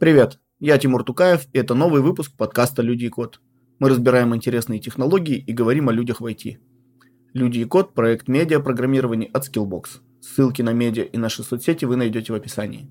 Привет, я Тимур Тукаев, и это новый выпуск подкаста «Люди и код». Мы разбираем интересные технологии и говорим о людях в IT. «Люди и код» – проект медиа-программирования от Skillbox. Ссылки на медиа и наши соцсети вы найдете в описании.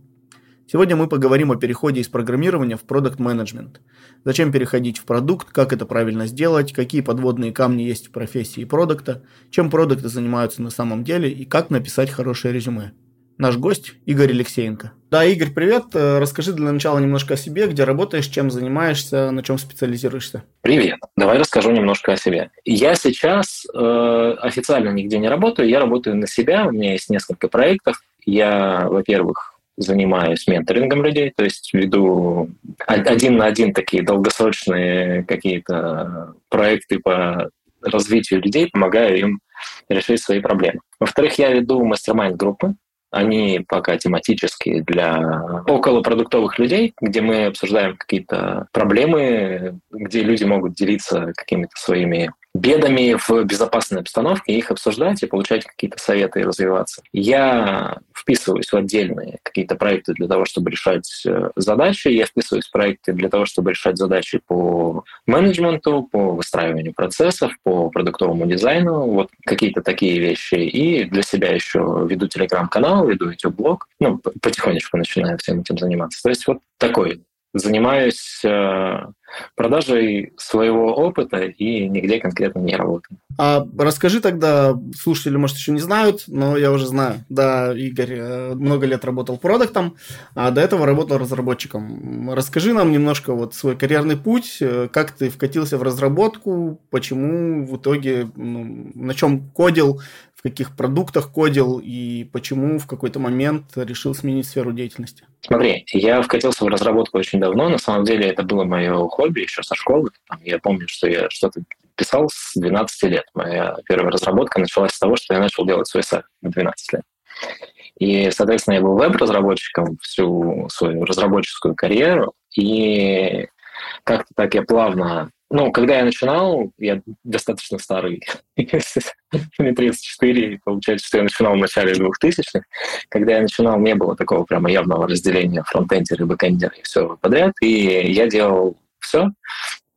Сегодня мы поговорим о переходе из программирования в продукт менеджмент. Зачем переходить в продукт, как это правильно сделать, какие подводные камни есть в профессии продукта, чем продукты занимаются на самом деле и как написать хорошее резюме наш гость Игорь Алексеенко. Да, Игорь, привет. Э, расскажи для начала немножко о себе, где работаешь, чем занимаешься, на чем специализируешься. Привет. Давай расскажу немножко о себе. Я сейчас э, официально нигде не работаю, я работаю на себя, у меня есть несколько проектов. Я, во-первых, занимаюсь менторингом людей, то есть веду один на один такие долгосрочные какие-то проекты по развитию людей, помогаю им решить свои проблемы. Во-вторых, я веду мастер группы, они пока тематические для околопродуктовых людей, где мы обсуждаем какие-то проблемы, где люди могут делиться какими-то своими бедами в безопасной обстановке, их обсуждать и получать какие-то советы и развиваться. Я вписываюсь в отдельные какие-то проекты для того, чтобы решать э, задачи. Я вписываюсь в проекты для того, чтобы решать задачи по менеджменту, по выстраиванию процессов, по продуктовому дизайну, вот какие-то такие вещи. И для себя еще веду телеграм-канал, веду YouTube-блог. Ну, потихонечку начинаю всем этим заниматься. То есть вот такой занимаюсь э, продажей своего опыта и нигде конкретно не работаю. А расскажи тогда, слушатели, может, еще не знают, но я уже знаю. Да, Игорь э, много лет работал продуктом, а до этого работал разработчиком. Расскажи нам немножко вот свой карьерный путь, э, как ты вкатился в разработку, почему в итоге, ну, на чем кодил, в каких продуктах кодил и почему в какой-то момент решил сменить сферу деятельности? Смотри, я вкатился в разработку очень давно. На самом деле это было мое хобби еще со школы. Я помню, что я что-то писал с 12 лет. Моя первая разработка началась с того, что я начал делать свой сайт в 12 лет. И, соответственно, я был веб-разработчиком всю свою разработческую карьеру. И как-то так я плавно ну, когда я начинал, я достаточно старый, мне 34, и получается, что я начинал в начале 2000-х. Когда я начинал, не было такого прямо явного разделения фронтендер и бэкендер и все подряд, и я делал все,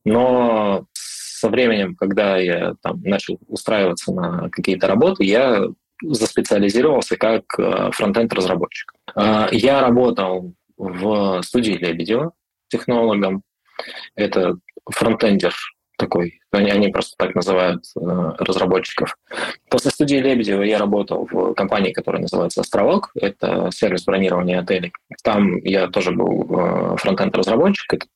но со временем, когда я там начал устраиваться на какие-то работы, я заспециализировался как э, фронтенд-разработчик. Э, я работал в студии Лебедева технологом. Это фронтендер такой. Они, они просто так называют э, разработчиков. После студии Лебедева я работал в компании, которая называется «Островок». Это сервис бронирования отелей. Там я тоже был э, фронтенд-разработчик. Это,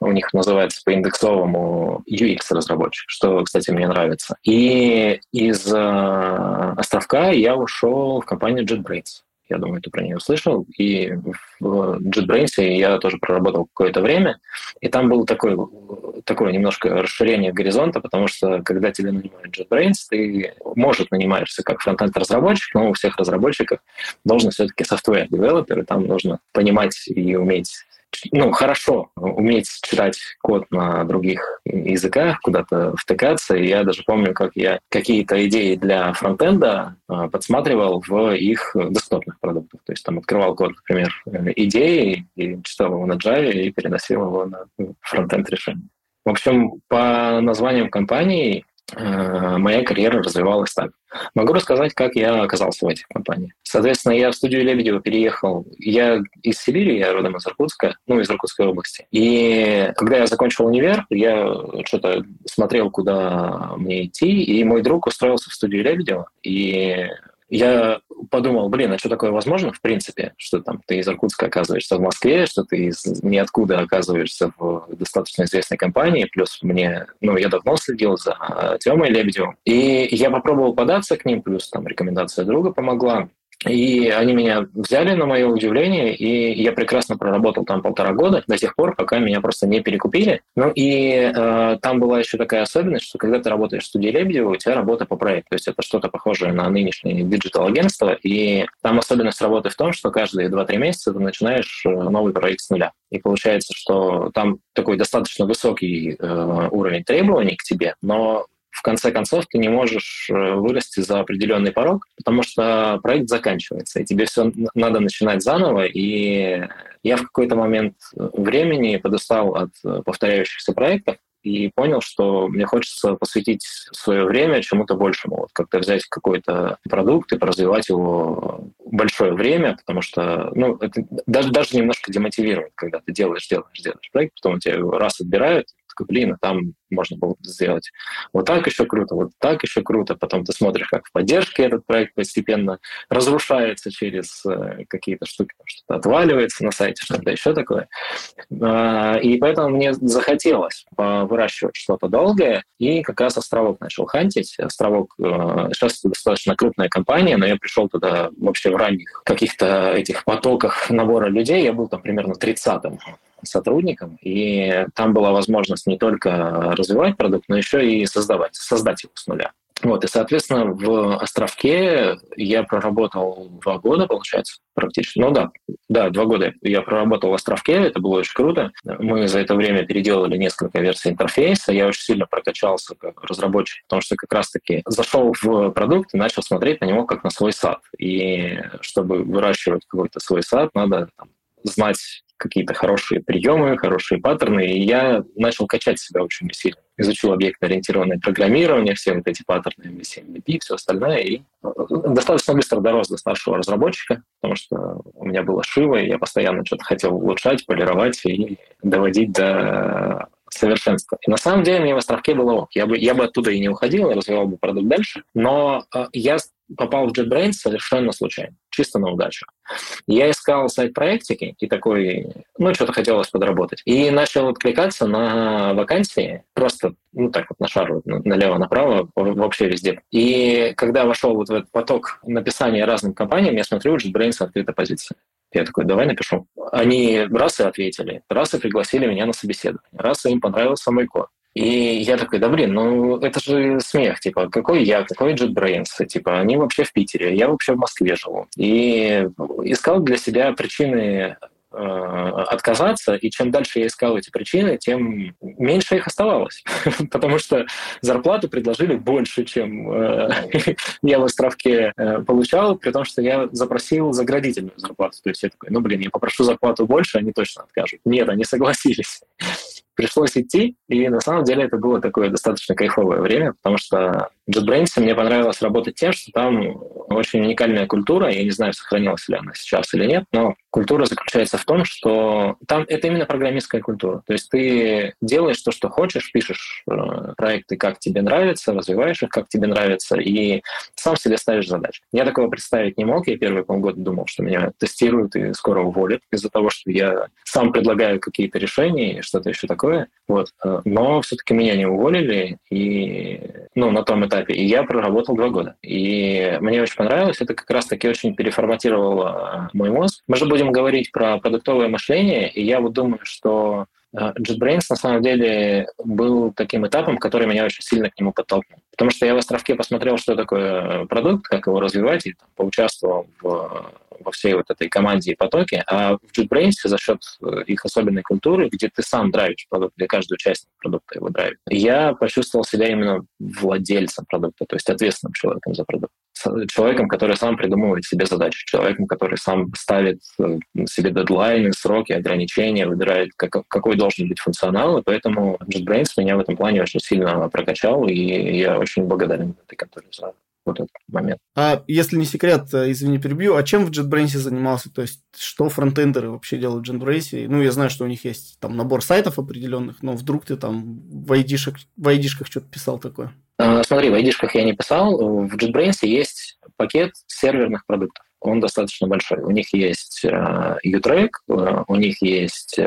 у них называется по индексовому UX-разработчик, что, кстати, мне нравится. И из э, «Островка» я ушел в компанию JetBrains. Я думаю, ты про нее слышал. И в JetBrains я тоже проработал какое-то время. И там было такое, такое немножко расширение горизонта, потому что когда тебе нанимают JetBrains, ты, может, нанимаешься как фронтенд-разработчик, но у всех разработчиков должен все-таки software-девелопер, и там нужно понимать и уметь ну, хорошо уметь читать код на других языках, куда-то втыкаться. И я даже помню, как я какие-то идеи для фронтенда а, подсматривал в их десктопных продуктах. То есть там открывал код, например, идеи и читал его на Java и переносил его на фронтенд решение. В общем, по названиям компании Э, моя карьера развивалась так. Могу рассказать, как я оказался в этих компаниях. Соответственно, я в студию Лебедева переехал. Я из Сибири, я родом из Иркутска, ну, из Иркутской области. И когда я закончил универ, я что-то смотрел, куда мне идти, и мой друг устроился в студию Лебедева. И я подумал, блин, а что такое возможно, в принципе, что там ты из Иркутска оказываешься в Москве, что ты из ниоткуда оказываешься в достаточно известной компании, плюс мне, ну, я давно следил за Тёмой Лебедевым, и я попробовал податься к ним, плюс там рекомендация друга помогла, И они меня взяли на мое удивление, и я прекрасно проработал там полтора года, до тех пор, пока меня просто не перекупили. Ну и э, там была еще такая особенность, что когда ты работаешь в студии Лебедева, у тебя работа по проекту. То есть это что-то похожее на нынешнее digital-агентство. И там особенность работы в том, что каждые 2-3 месяца ты начинаешь э, новый проект с нуля. И получается, что там такой достаточно высокий э, уровень требований к тебе, но в конце концов ты не можешь э, вырасти за определенный порог, потому что проект заканчивается, и тебе все надо начинать заново. И я в какой-то момент времени подустал от э, повторяющихся проектов, и понял, что мне хочется посвятить свое время чему-то большему. Вот как-то взять какой-то продукт и поразвивать его большое время, потому что ну, это даже, даже немножко демотивирует, когда ты делаешь, делаешь, делаешь проект, потом тебя раз отбирают, такой, блин, а там можно было сделать вот так еще круто, вот так еще круто. Потом ты смотришь, как в поддержке этот проект постепенно разрушается через э, какие-то штуки, что-то отваливается на сайте, что-то еще такое. Э, и поэтому мне захотелось выращивать что-то долгое, и как раз Островок начал хантить. Островок э, сейчас достаточно крупная компания, но я пришел туда вообще в ранних каких-то этих потоках набора людей. Я был там примерно 30-м сотрудникам, и там была возможность не только развивать продукт, но еще и создавать, создать его с нуля. Вот, и, соответственно, в Островке я проработал два года, получается, практически. Ну да, да, два года я проработал в Островке, это было очень круто. Мы за это время переделали несколько версий интерфейса, я очень сильно прокачался как разработчик, потому что как раз-таки зашел в продукт и начал смотреть на него как на свой сад. И чтобы выращивать какой-то свой сад, надо там, знать какие-то хорошие приемы, хорошие паттерны, и я начал качать себя очень сильно. Изучил объектно-ориентированное программирование, все вот эти паттерны, MVC, все остальное, и э, достаточно быстро дорос до старшего разработчика, потому что у меня было шиво, и я постоянно что-то хотел улучшать, полировать и доводить до совершенства. И на самом деле мне в островке было ок. Я бы, я бы оттуда и не уходил, и развивал бы продукт дальше. Но э, я попал в JetBrains совершенно случайно, чисто на удачу. Я искал сайт проектики и такой, ну, что-то хотелось подработать. И начал откликаться на вакансии, просто, ну, так вот, на шару, налево-направо, вообще везде. И когда вошел вот в этот поток написания разным компаниям, я смотрю, у JetBrains открыта позиция. Я такой, давай напишу. Они раз и ответили, раз и пригласили меня на собеседование, раз и им понравился мой код. И я такой, да блин, ну это же смех, типа, какой я, какой JetBrains, типа, они вообще в Питере, я вообще в Москве живу. И искал для себя причины э, отказаться, и чем дальше я искал эти причины, тем меньше их оставалось, потому что зарплату предложили больше, чем э, я в Островке э, получал, при том, что я запросил заградительную зарплату. То есть я такой, ну блин, я попрошу зарплату больше, они точно откажут. Нет, они согласились пришлось идти, и на самом деле это было такое достаточно кайфовое время, потому что JetBrains мне понравилось работать тем, что там очень уникальная культура, я не знаю, сохранилась ли она сейчас или нет, но культура заключается в том, что там это именно программистская культура. То есть ты делаешь то, что хочешь, пишешь э, проекты, как тебе нравится, развиваешь их, как тебе нравится, и сам себе ставишь задачи. Я такого представить не мог. Я первые полгода думал, что меня тестируют и скоро уволят из-за того, что я сам предлагаю какие-то решения и что-то еще такое. Вот. Э, но все-таки меня не уволили, и ну, на том этапе. И я проработал два года. И мне очень понравилось. Это как раз-таки очень переформатировало мой мозг. Мы же будем говорить про продуктовое мышление, и я вот думаю, что э, JetBrains на самом деле был таким этапом, который меня очень сильно к нему подтолкнул. Потому что я в Островке посмотрел, что такое продукт, как его развивать, и там, поучаствовал в, во всей вот этой команде и потоке. А в JetBrains за счет э, их особенной культуры, где ты сам драйвишь продукт, где каждый участник продукта его драйвит, я почувствовал себя именно владельцем продукта, то есть ответственным человеком за продукт человеком, который сам придумывает себе задачи, человеком, который сам ставит э, себе дедлайны, сроки, ограничения, выбирает, как, какой должен быть функционал, и поэтому JetBrains меня в этом плане очень сильно прокачал, и я очень благодарен этой конторе за вот этот момент. А если не секрет, э, извини, перебью, а чем в JetBrains занимался? То есть, что фронтендеры вообще делают в JetBrains? Ну, я знаю, что у них есть там набор сайтов определенных, но вдруг ты там в айдишках, в айдишках что-то писал такое? А, смотри, в айдишках я не писал. В JetBrains есть пакет серверных продуктов. Он достаточно большой. У них есть uh, U-Track, uh, у них есть...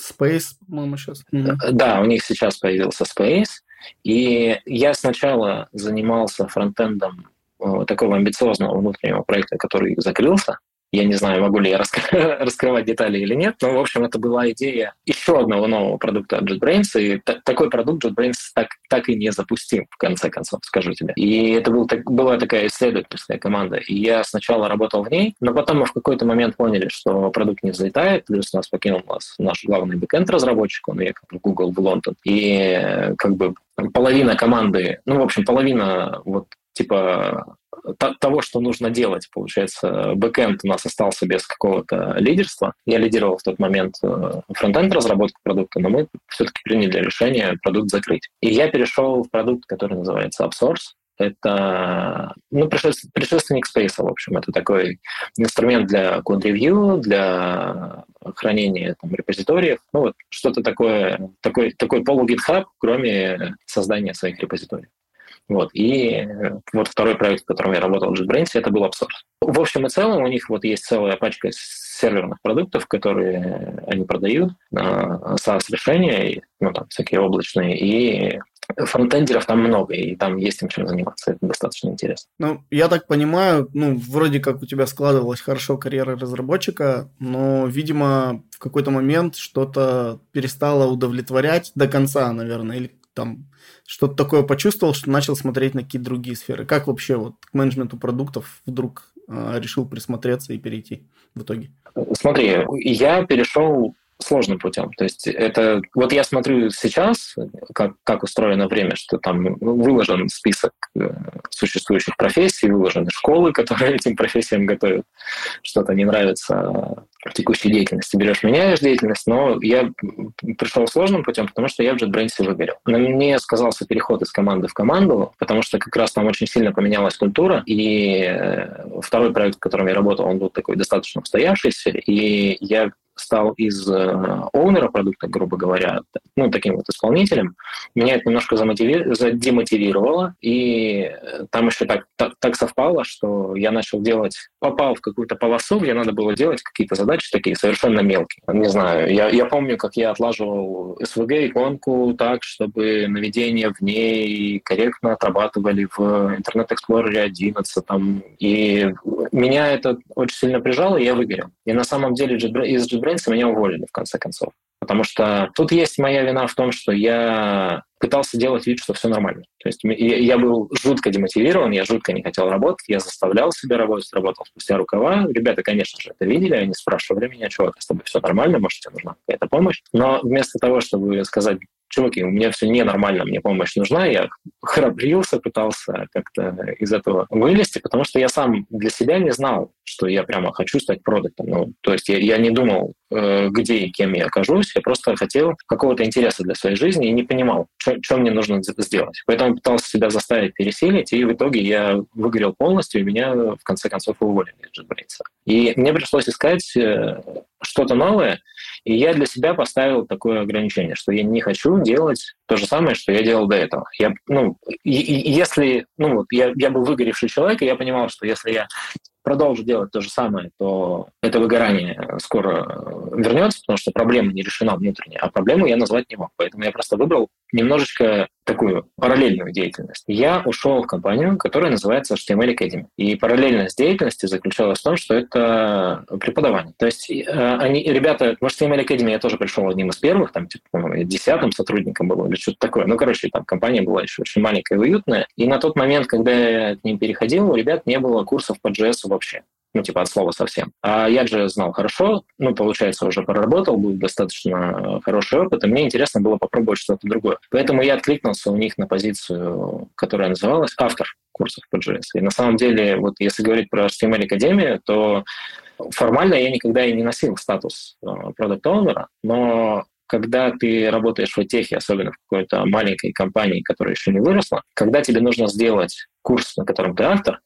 Space, по-моему, сейчас. Да, у них сейчас появился Space. И я сначала занимался фронтендом э, такого амбициозного внутреннего проекта, который закрылся, я не знаю, могу ли я раскрывать детали или нет, но, в общем, это была идея еще одного нового продукта от JetBrains, и такой продукт JetBrains так, так и не запустил, в конце концов, скажу тебе. И это был, так, была такая исследовательская команда, и я сначала работал в ней, но потом мы в какой-то момент поняли, что продукт не взлетает, плюс нас покинул нас наш главный бэкэнд-разработчик, он уехал в Google в Лондон, и как бы половина команды, ну, в общем, половина вот типа того, что нужно делать. Получается, бэкэнд у нас остался без какого-то лидерства. Я лидировал в тот момент э, фронтенд разработку продукта, но мы все-таки приняли решение продукт закрыть. И я перешел в продукт, который называется AppSource. Это ну, предшественник Space, в общем. Это такой инструмент для код-ревью, для хранения там, репозиториев. Ну, вот что-то такое, такой, такой полу-GitHub, кроме создания своих репозиториев. Вот. И э, вот второй проект, в котором я работал JetBrains, это был AppSource. В общем и целом у них вот есть целая пачка серверных продуктов, которые они продают, SaaS-решения, ну, там, всякие облачные, и фронтендеров там много, и там есть им чем заниматься. Это достаточно интересно. Ну, я так понимаю, ну, вроде как у тебя складывалась хорошо карьера разработчика, но, видимо, в какой-то момент что-то перестало удовлетворять до конца, наверное, или там что-то такое почувствовал, что начал смотреть на какие-то другие сферы. Как вообще вот к менеджменту продуктов вдруг э, решил присмотреться и перейти в итоге? Смотри, я перешел сложным путем. То есть это вот я смотрю сейчас, как, как устроено время, что там выложен список э, существующих профессий, выложены школы, которые этим профессиям готовят. Что-то не нравится текущей деятельности. Берешь, меняешь деятельность, но я пришел сложным путем, потому что я в JetBrains выгорел. На мне сказался переход из команды в команду, потому что как раз там очень сильно поменялась культура, и э, второй проект, в котором я работал, он был такой достаточно устоявшийся, и я стал из э, оунера продукта, грубо говоря, ну, таким вот исполнителем, меня это немножко задемотивировало, и э, там еще так, так, так совпало, что я начал делать, попал в какую-то полосу, где надо было делать какие-то задачи такие совершенно мелкие. Не знаю, я, я помню, как я отлаживал SVG-иконку так, чтобы наведения в ней корректно отрабатывали в Internet Explorer 11, там, и меня это очень сильно прижало, и я выгорел. И на самом деле из JetBrains меня уволили, в конце концов. Потому что тут есть моя вина в том, что я пытался делать вид, что все нормально. То есть я был жутко демотивирован, я жутко не хотел работать, я заставлял себя работать, работал спустя рукава. Ребята, конечно же, это видели, они спрашивали меня, чувак, с тобой все нормально, может, тебе нужна какая-то помощь. Но вместо того, чтобы сказать, чуваки, у меня все ненормально, мне помощь нужна, я храбрился, пытался как-то из этого вылезти, потому что я сам для себя не знал, что я прямо хочу стать продуктом. Ну, то есть я, я не думал, э, где и кем я окажусь, я просто хотел какого-то интереса для своей жизни и не понимал, что мне нужно сделать. Поэтому пытался себя заставить пересилить, и в итоге я выгорел полностью, и меня в конце концов уволили из JetBrains. И мне пришлось искать э, что-то новое, и я для себя поставил такое ограничение, что я не хочу делать то же самое, что я делал до этого. Я, ну, и, и если, ну, вот я, я был выгоревший человек, и я понимал, что если я продолжу делать то же самое, то это выгорание скоро вернется, потому что проблема не решена внутренне, а проблему я назвать не мог. Поэтому я просто выбрал немножечко такую параллельную деятельность. Я ушел в компанию, которая называется HTML Academy. И параллельность деятельности заключалась в том, что это преподавание. То есть э, они, ребята, в HTML Academy я тоже пришел одним из первых, там, типа, десятым сотрудником был или что-то такое. Ну, короче, там компания была еще очень маленькая и уютная. И на тот момент, когда я к ним переходил, у ребят не было курсов по JS вообще ну, типа от слова совсем. А я же знал хорошо, ну, получается, уже проработал, был достаточно хороший опыт, и мне интересно было попробовать что-то другое. Поэтому я откликнулся у них на позицию, которая называлась автор курсов по JS. И на самом деле, вот если говорить про HTML Академию, то формально я никогда и не носил статус продукт оунера но когда ты работаешь в техе, особенно в какой-то маленькой компании, которая еще не выросла, когда тебе нужно сделать курс, на котором ты автор,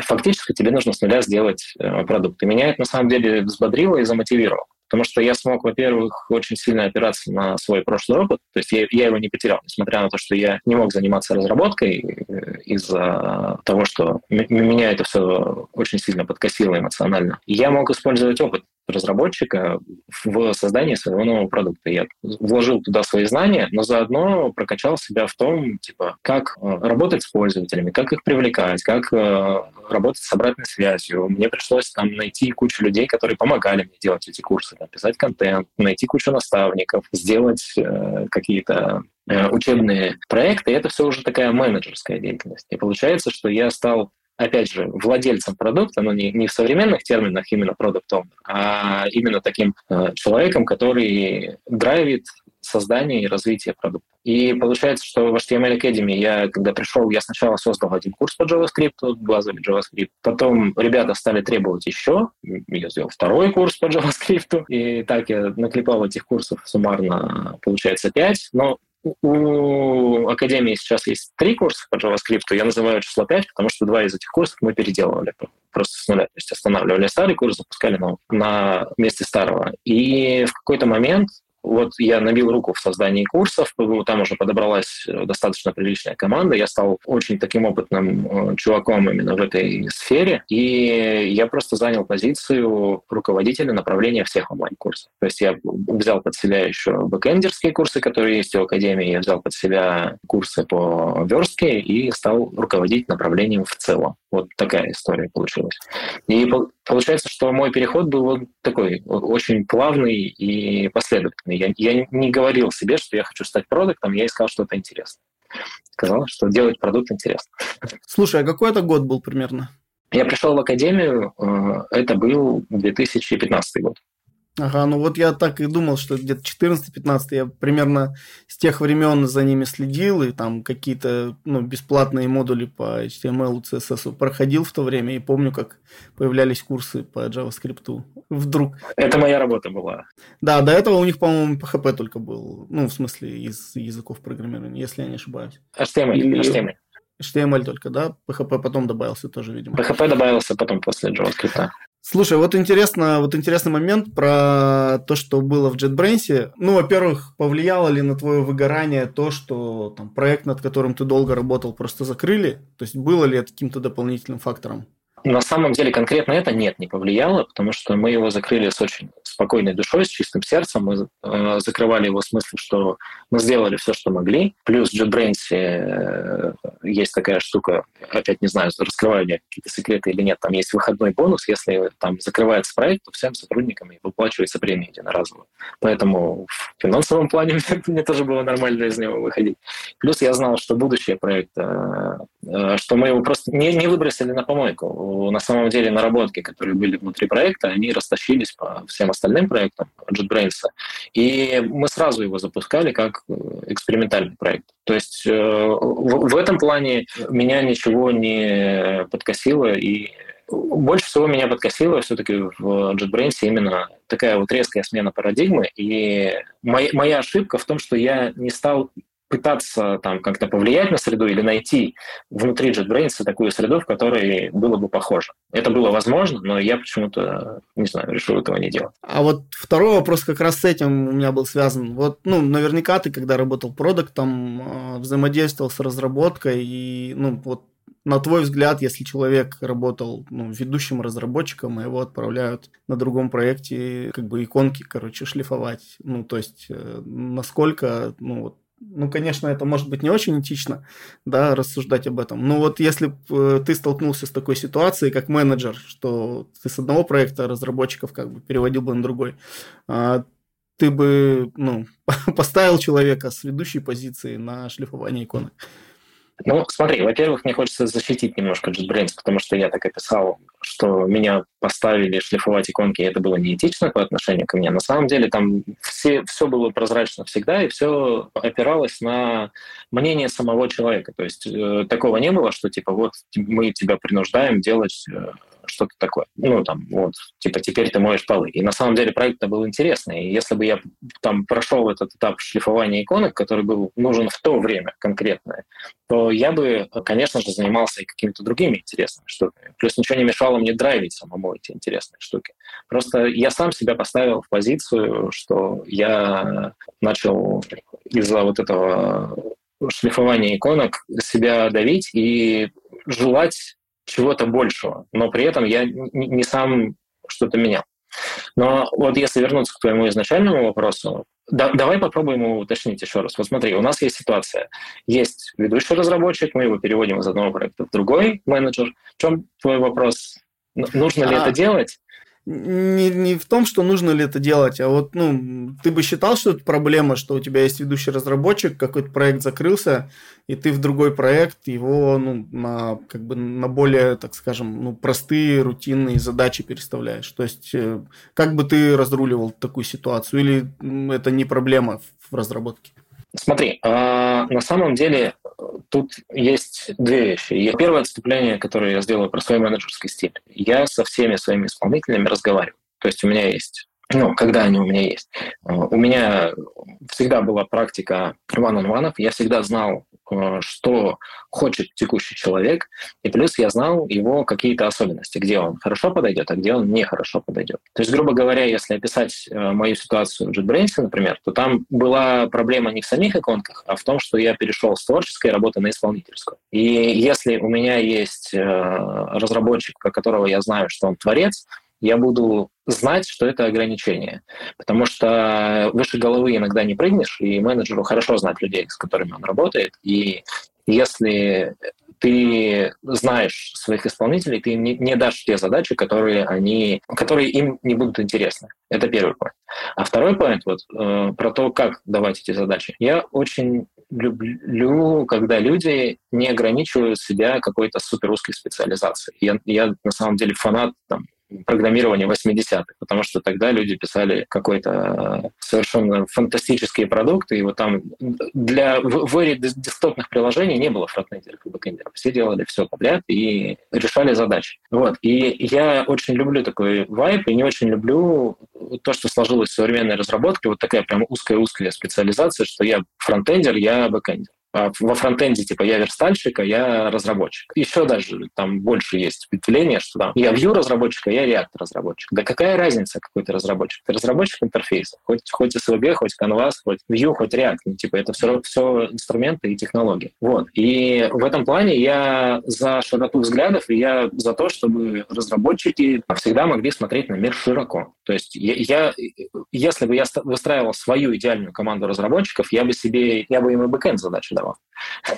фактически тебе нужно с нуля сделать э, продукт. И меня это на самом деле взбодрило и замотивировало. Потому что я смог, во-первых, очень сильно опираться на свой прошлый опыт, то есть я, я его не потерял, несмотря на то, что я не мог заниматься разработкой э, из-за того, что меня это все очень сильно подкосило эмоционально. Я мог использовать опыт разработчика в создании своего нового продукта. Я вложил туда свои знания, но заодно прокачал себя в том, типа, как э, работать с пользователями, как их привлекать, как э, работать с обратной связью. Мне пришлось там найти кучу людей, которые помогали мне делать эти курсы, написать контент, найти кучу наставников, сделать э, какие-то э, учебные проекты. Это все уже такая менеджерская деятельность. И получается, что я стал опять же, владельцем продукта, но не, не в современных терминах именно продукт а именно таким э, человеком, который драйвит создание и развитие продукта. И получается, что в HTML Academy я, когда пришел, я сначала создал один курс по JavaScript, базовый JavaScript. Потом ребята стали требовать еще. Я сделал второй курс по JavaScript. И так я наклепал этих курсов суммарно, получается, пять. Но у Академии сейчас есть три курса по JavaScript, я называю число 5, потому что два из этих курсов мы переделывали просто с нуля. То есть останавливали старый курс, запускали на, на месте старого. И в какой-то момент вот я набил руку в создании курсов, там уже подобралась э, достаточно приличная команда, я стал очень таким опытным э, чуваком именно в этой сфере, и я просто занял позицию руководителя направления всех онлайн-курсов. То есть я взял под себя еще бэкэндерские курсы, которые есть у Академии, я взял под себя курсы по верстке и стал руководить направлением в целом. Вот такая история получилась. И получается, что мой переход был вот такой очень плавный и последовательный. Я, я не говорил себе, что я хочу стать продуктом, я искал что-то интересное. Сказал, что делать продукт интересно. Слушай, а какой это год был примерно? Я пришел в академию, э, это был 2015 год. Ага, ну вот я так и думал, что где-то 14-15 я примерно с тех времен за ними следил, и там какие-то ну, бесплатные модули по HTML, CSS проходил в то время, и помню, как появлялись курсы по JavaScript. Вдруг. Это моя работа была. Да, до этого у них, по-моему, PHP только был, ну, в смысле, из языков программирования, если я не ошибаюсь. HTML, Или... HTML. HTML только, да? PHP потом добавился тоже, видимо. PHP добавился потом после JavaScript. Слушай, вот интересно, вот интересный момент про то, что было в JetBrains. Ну, во-первых, повлияло ли на твое выгорание то, что там, проект, над которым ты долго работал, просто закрыли? То есть было ли это каким-то дополнительным фактором? На самом деле конкретно это нет, не повлияло, потому что мы его закрыли с очень спокойной душой, с чистым сердцем. Мы э, закрывали его в смысле, что мы сделали все, что могли. Плюс в JetBrains э, есть такая штука, опять не знаю, раскрываю ли какие-то секреты или нет, там есть выходной бонус, если там закрывается проект, то всем сотрудникам выплачивается премия единоразово. Поэтому в финансовом плане мне тоже было нормально из него выходить. Плюс я знал, что будущее проекта, что мы его просто не, не выбросили на помойку на самом деле наработки, которые были внутри проекта, они растащились по всем остальным проектам JetBrains, и мы сразу его запускали как э, экспериментальный проект. То есть э, в, в этом плане меня ничего не подкосило, и больше всего меня подкосило все-таки в JetBrains именно такая вот резкая смена парадигмы. И моя, моя ошибка в том, что я не стал пытаться там как-то повлиять на среду или найти внутри JetBrains такую среду, в которой было бы похоже. Это было возможно, но я почему-то, не знаю, решил этого не делать. А вот второй вопрос как раз с этим у меня был связан. Вот, ну, наверняка ты, когда работал продуктом, а, взаимодействовал с разработкой, и, ну, вот на твой взгляд, если человек работал ну, ведущим разработчиком, и его отправляют на другом проекте, как бы иконки, короче, шлифовать, ну, то есть, э, насколько, ну, вот, ну, конечно, это может быть не очень этично, да, рассуждать об этом. Но вот если э, ты столкнулся с такой ситуацией, как менеджер, что ты с одного проекта разработчиков как бы переводил бы на другой, а, ты бы, ну, поставил человека с ведущей позиции на шлифование иконок. Ну, смотри, во-первых, мне хочется защитить немножко JetBrains, потому что я так описал, что меня поставили шлифовать иконки, и это было неэтично по отношению ко мне. На самом деле там все, все было прозрачно всегда, и все опиралось на мнение самого человека. То есть э, такого не было, что типа вот мы тебя принуждаем делать э, что-то такое. Ну, там, вот, типа, теперь ты моешь полы. И на самом деле проект был интересный. И если бы я там прошел этот этап шлифования иконок, который был нужен в то время конкретное, то я бы, конечно же, занимался и какими-то другими интересными штуками. Плюс ничего не мешало мне драйвить самому эти интересные штуки. Просто я сам себя поставил в позицию, что я начал из-за вот этого шлифования иконок себя давить и желать чего-то большего, но при этом я не сам что-то менял. Но вот если вернуться к твоему изначальному вопросу, да, давай попробуем его уточнить еще раз. Вот смотри, у нас есть ситуация. Есть ведущий разработчик, мы его переводим из одного проекта в другой менеджер. В чем твой вопрос? Нужно ли а, это делать? Не, не в том, что нужно ли это делать, а вот, ну, ты бы считал, что это проблема, что у тебя есть ведущий разработчик, какой-то проект закрылся, и ты в другой проект его, ну, на, как бы, на более, так скажем, ну, простые, рутинные задачи переставляешь. То есть, э, как бы ты разруливал такую ситуацию, или это не проблема в разработке? Смотри, а, на самом деле тут есть две вещи. Первое отступление, которое я сделаю про свой менеджерский стиль. Я со всеми своими исполнителями разговариваю. То есть у меня есть ну, когда они у меня есть. У меня всегда была практика one-on-one, я всегда знал, Э, что хочет текущий человек, и плюс я знал его какие-то особенности, где он хорошо подойдет, а где он не хорошо подойдет. То есть, грубо говоря, если описать э, мою ситуацию в JetBrains, например, то там была проблема не в самих иконках, а в том, что я перешел с творческой работы на исполнительскую. И если у меня есть э, разработчик, про которого я знаю, что он творец, я буду знать, что это ограничение. Потому что выше головы иногда не прыгнешь, и менеджеру хорошо знать людей, с которыми он работает. И если ты знаешь своих исполнителей, ты не, не дашь те задачи, которые, они, которые им не будут интересны. Это первый point. А второй point вот, э, про то, как давать эти задачи. Я очень люблю, когда люди не ограничивают себя какой-то супер узкой специализацией. Я, я на самом деле фанат там, программирования 80-х, потому что тогда люди писали какой-то совершенно фантастические продукты, и вот там для в эре десктопных приложений не было фронтендеров и бэкендеров. Все делали все подряд и решали задачи. Вот. И я очень люблю такой вайб, и не очень люблю то, что сложилось в современной разработке, вот такая прям узкая-узкая специализация, что я фронтендер, я бэкендер. А во фронтенде, типа, я верстальщик, а я разработчик. Еще даже там больше есть ветвление, что там я Vue разработчик, а я React разработчик. Да какая разница, какой ты разработчик? Ты разработчик интерфейса. Хоть, хоть SVG, хоть Canvas, хоть Vue, хоть React. Ну, типа, это все, все инструменты и технологии. Вот. И в этом плане я за широту взглядов, и я за то, чтобы разработчики всегда могли смотреть на мир широко. То есть я, я если бы я выстраивал свою идеальную команду разработчиков, я бы себе, я бы им и бэкэнд задачи давал. 啊！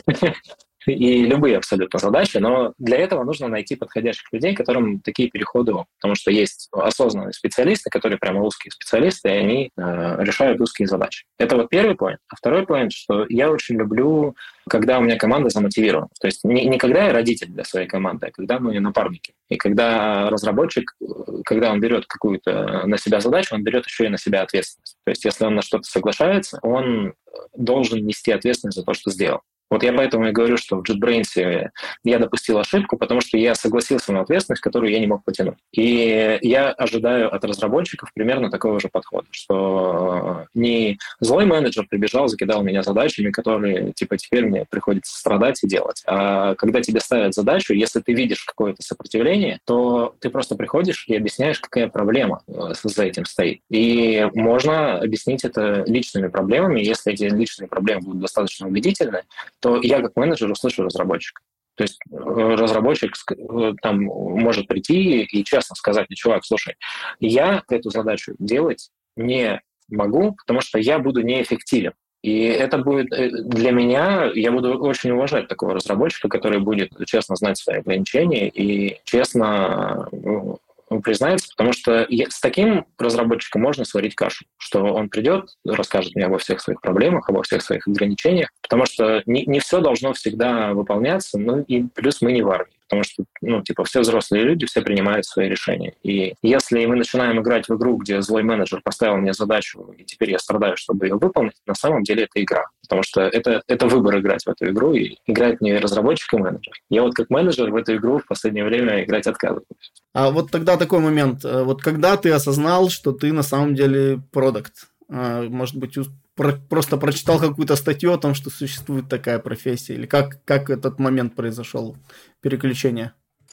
и любые абсолютно задачи, но для этого нужно найти подходящих людей, которым такие переходы, потому что есть осознанные специалисты, которые прямо узкие специалисты, и они э, решают узкие задачи. Это вот первый point. А второй point, что я очень люблю, когда у меня команда замотивирована. То есть не, не когда я родитель для своей команды, а когда мы напарники. И когда разработчик, когда он берет какую-то на себя задачу, он берет еще и на себя ответственность. То есть если он на что-то соглашается, он должен нести ответственность за то, что сделал. Вот я поэтому и говорю, что в JetBrains я допустил ошибку, потому что я согласился на ответственность, которую я не мог потянуть. И я ожидаю от разработчиков примерно такого же подхода, что не злой менеджер прибежал, закидал меня задачами, которые, типа, теперь мне приходится страдать и делать. А когда тебе ставят задачу, если ты видишь какое-то сопротивление, то ты просто приходишь и объясняешь, какая проблема э, за этим стоит. И можно объяснить это личными проблемами. Если эти личные проблемы будут достаточно убедительны, то я как менеджер услышу разработчика. То есть э, разработчик э, там может прийти и честно сказать, чувак, слушай, я эту задачу делать не могу, потому что я буду неэффективен. И это будет э, для меня, я буду очень уважать такого разработчика, который будет честно знать свои ограничения и честно ну, признается, потому что с таким разработчиком можно сварить кашу, что он придет, расскажет мне обо всех своих проблемах, обо всех своих ограничениях, потому что не, не все должно всегда выполняться, ну и плюс мы не в армии потому что, ну, типа, все взрослые люди, все принимают свои решения. И если мы начинаем играть в игру, где злой менеджер поставил мне задачу, и теперь я страдаю, чтобы ее выполнить, на самом деле это игра. Потому что это, это выбор играть в эту игру, и играть не разработчик и менеджер. Я вот как менеджер в эту игру в последнее время играть отказываюсь. А вот тогда такой момент. Э, вот когда ты осознал, что ты на самом деле продукт? А, может быть, про, просто прочитал какую-то статью о том, что существует такая профессия? Или как, как этот момент произошел, переключение?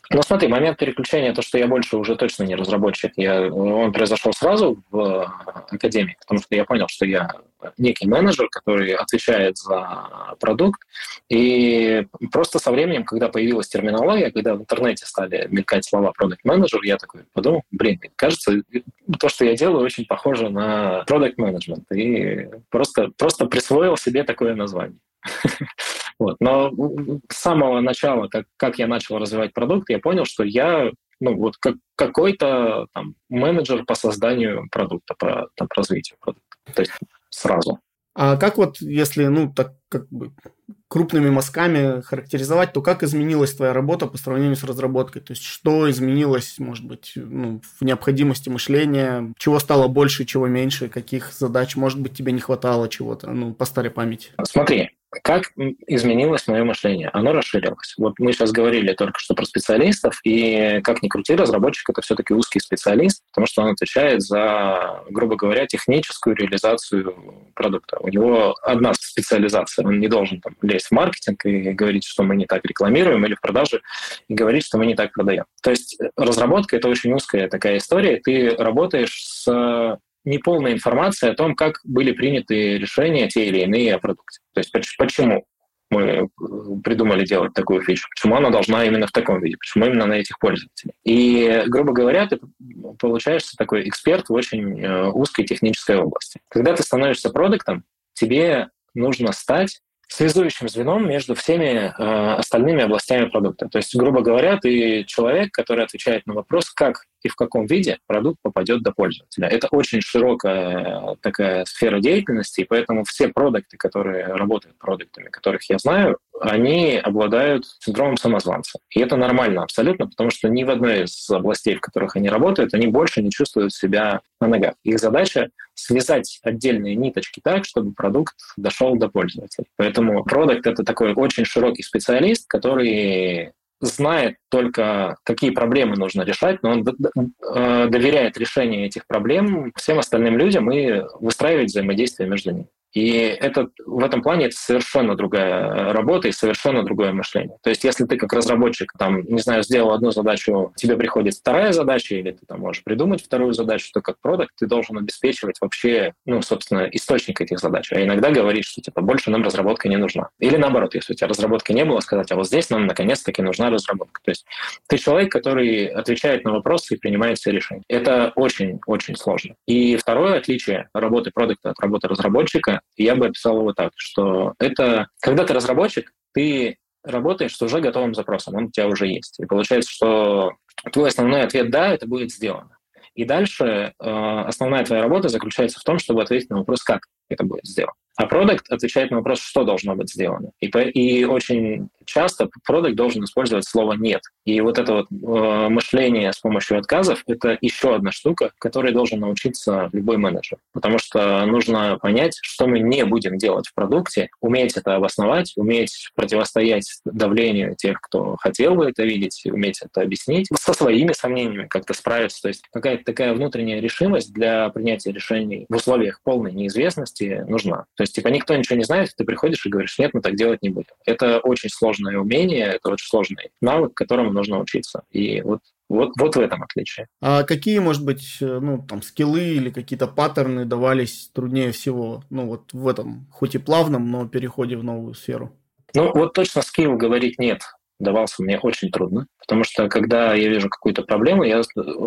Ну, смотри, момент переключения, то, что я больше уже точно не разработчик, я, он произошел сразу в академии, потому что я понял, что я некий менеджер, который отвечает за продукт. И просто со временем, когда появилась терминология, когда в интернете стали мелькать слова продукт менеджер я такой подумал, блин, кажется, то, что я делаю, очень похоже на продукт менеджмент И просто, просто присвоил себе такое название. Вот. Но с самого начала, как, как я начал развивать продукт, я понял, что я ну, вот как, какой-то там менеджер по созданию продукта, по, там, развитию продукта. То есть сразу. А как вот, если, ну, так как бы крупными мазками характеризовать, то как изменилась твоя работа по сравнению с разработкой? То есть что изменилось, может быть, ну, в необходимости мышления? Чего стало больше, чего меньше? Каких задач, может быть, тебе не хватало чего-то, ну, по старой памяти? Смотри, как изменилось мое мышление? Оно расширилось. Вот мы сейчас говорили только что про специалистов, и как ни крути, разработчик — это все-таки узкий специалист, потому что он отвечает за, грубо говоря, техническую реализацию продукта. У него одна специализация. Он не должен там, лезть в маркетинг и говорить, что мы не так рекламируем, или в продаже и говорить, что мы не так продаем. То есть разработка — это очень узкая такая история. Ты работаешь с неполная информация о том, как были приняты решения те или иные о продукте. То есть почему мы э, придумали делать такую фичу, почему она должна именно в таком виде, почему именно на этих пользователей. И, грубо говоря, ты получаешься такой эксперт в очень э, узкой технической области. Когда ты становишься продуктом, тебе нужно стать связующим звеном между всеми э, остальными областями продукта. То есть, грубо говоря, ты человек, который отвечает на вопрос, как и в каком виде продукт попадет до пользователя. Это очень широкая такая сфера деятельности, и поэтому все продукты, которые работают продуктами, которых я знаю, они обладают синдромом самозванца. И это нормально абсолютно, потому что ни в одной из областей, в которых они работают, они больше не чувствуют себя на ногах. Их задача связать отдельные ниточки так, чтобы продукт дошел до пользователя. Поэтому продукт — это такой очень широкий специалист, который знает только, какие проблемы нужно решать, но он э, доверяет решению этих проблем всем остальным людям и выстраивает взаимодействие между ними. И это, в этом плане это совершенно другая работа и совершенно другое мышление. То есть если ты как разработчик, там, не знаю, сделал одну задачу, тебе приходит вторая задача, или ты там можешь придумать вторую задачу, то как продукт ты должен обеспечивать вообще, ну, собственно, источник этих задач. А иногда говорить, что типа больше нам разработка не нужна. Или наоборот, если у тебя разработки не было, сказать, а вот здесь нам наконец-таки нужна разработка. То есть ты человек, который отвечает на вопросы и принимает все решения. Это очень-очень сложно. И второе отличие работы продукта от работы разработчика я бы описал его так, что это, когда ты разработчик, ты работаешь с уже готовым запросом, он у тебя уже есть. И получается, что твой основной ответ «да» — это будет сделано. И дальше э, основная твоя работа заключается в том, чтобы ответить на вопрос, как это будет сделано. А продукт отвечает на вопрос, что должно быть сделано. И, и очень часто продукт должен использовать слово «нет». И вот это вот э, мышление с помощью отказов — это еще одна штука, которой должен научиться любой менеджер. Потому что нужно понять, что мы не будем делать в продукте, уметь это обосновать, уметь противостоять давлению тех, кто хотел бы это видеть, уметь это объяснить, со своими сомнениями как-то справиться. То есть какая-то такая внутренняя решимость для принятия решений в условиях полной неизвестности нужна. То есть, типа, никто ничего не знает, ты приходишь и говоришь, нет, мы так делать не будем. Это очень сложное умение, это очень сложный навык, которому нужно учиться. И вот вот, вот в этом отличие. А какие, может быть, э, ну, там, скиллы или какие-то паттерны давались труднее всего, ну, вот в этом, хоть и плавном, но переходе в новую сферу? Ну, вот точно скилл говорить нет давался мне очень трудно, потому что когда я вижу какую-то проблему, я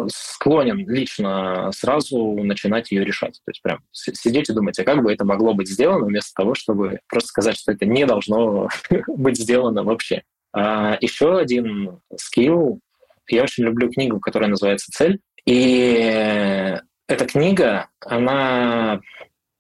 склонен лично сразу начинать ее решать. То есть прям сидеть и думать, а как бы это могло быть сделано, вместо того, чтобы просто сказать, что это не должно быть сделано вообще. А еще один скилл. Я очень люблю книгу, которая называется «Цель». И эта книга, она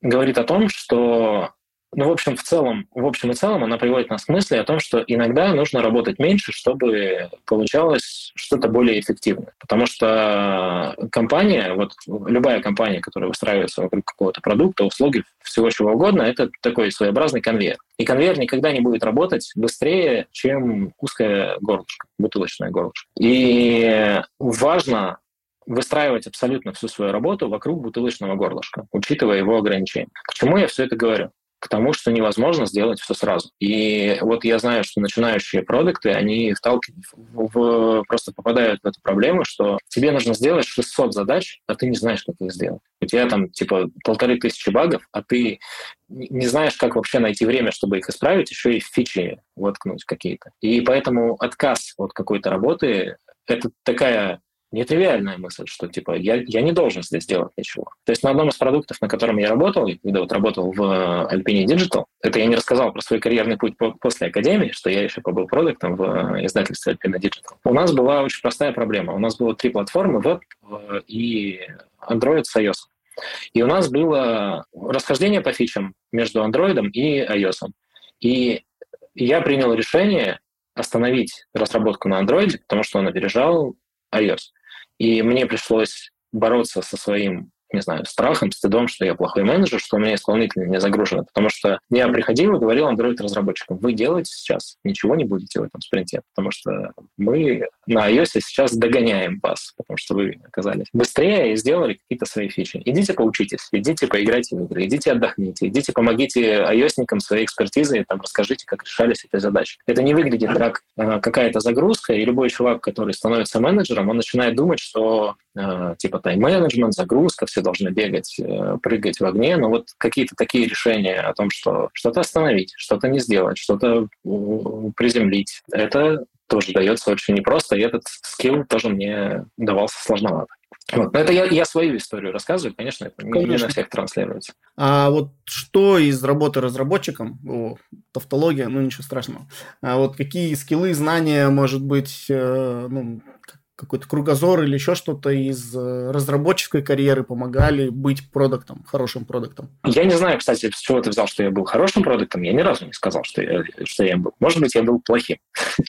говорит о том, что ну, в общем, в целом, в общем и целом она приводит нас к мысли о том, что иногда нужно работать меньше, чтобы получалось что-то более эффективное. Потому что компания, вот любая компания, которая выстраивается вокруг какого-то продукта, услуги, всего чего угодно, это такой своеобразный конвейер. И конвейер никогда не будет работать быстрее, чем узкое горлышко, бутылочное горлышко. И важно выстраивать абсолютно всю свою работу вокруг бутылочного горлышка, учитывая его ограничения. К чему я все это говорю? К тому, что невозможно сделать все сразу. И вот я знаю, что начинающие продукты, они вталкивают, в, просто попадают в эту проблему, что тебе нужно сделать 600 задач, а ты не знаешь, как их сделать. У тебя там типа полторы тысячи багов, а ты не знаешь, как вообще найти время, чтобы их исправить, еще и фичи воткнуть какие-то. И поэтому отказ от какой-то работы — это такая нетривиальная мысль, что типа я, я не должен здесь делать ничего. То есть на одном из продуктов, на котором я работал, когда вот работал в Alpine Digital, это я не рассказал про свой карьерный путь по, после академии, что я еще побыл продуктом в э, издательстве Alpine Digital. У нас была очень простая проблема. У нас было три платформы, веб э, и Android с iOS. И у нас было расхождение по фичам между Android и iOS. И я принял решение остановить разработку на Android, потому что он опережал iOS. И мне пришлось бороться со своим не знаю, страхом, стыдом, что я плохой менеджер, что у меня исполнители не загружены. Потому что я приходил и говорил Android-разработчикам, вы делаете сейчас, ничего не будете в этом спринте, потому что мы на iOS сейчас догоняем вас, потому что вы оказались быстрее и сделали какие-то свои фичи. Идите поучитесь, идите поиграйте в игры, идите отдохните, идите помогите iOS-никам своей экспертизой, там, расскажите, как решались эти задачи. Это не выглядит как э, какая-то загрузка, и любой чувак, который становится менеджером, он начинает думать, что э, типа тайм-менеджмент, загрузка, все должны бегать, э, прыгать в огне, но вот какие-то такие решения о том, что что-то остановить, что-то не сделать, что-то приземлить, это тоже дается очень непросто, и этот скилл тоже мне давался сложновато. Вот. Но это я, я свою историю рассказываю, конечно, это не, конечно. не на всех транслируется. А вот что из работы разработчиком, о, тавтология, ну ничего страшного, а вот какие скиллы, знания, может быть, э, ну, какой-то кругозор или еще что-то из э, разработческой карьеры помогали быть продуктом, хорошим продуктом? Я не знаю, кстати, с чего ты взял, что я был хорошим продуктом. Я ни разу не сказал, что я, что я был. Может быть, я был плохим.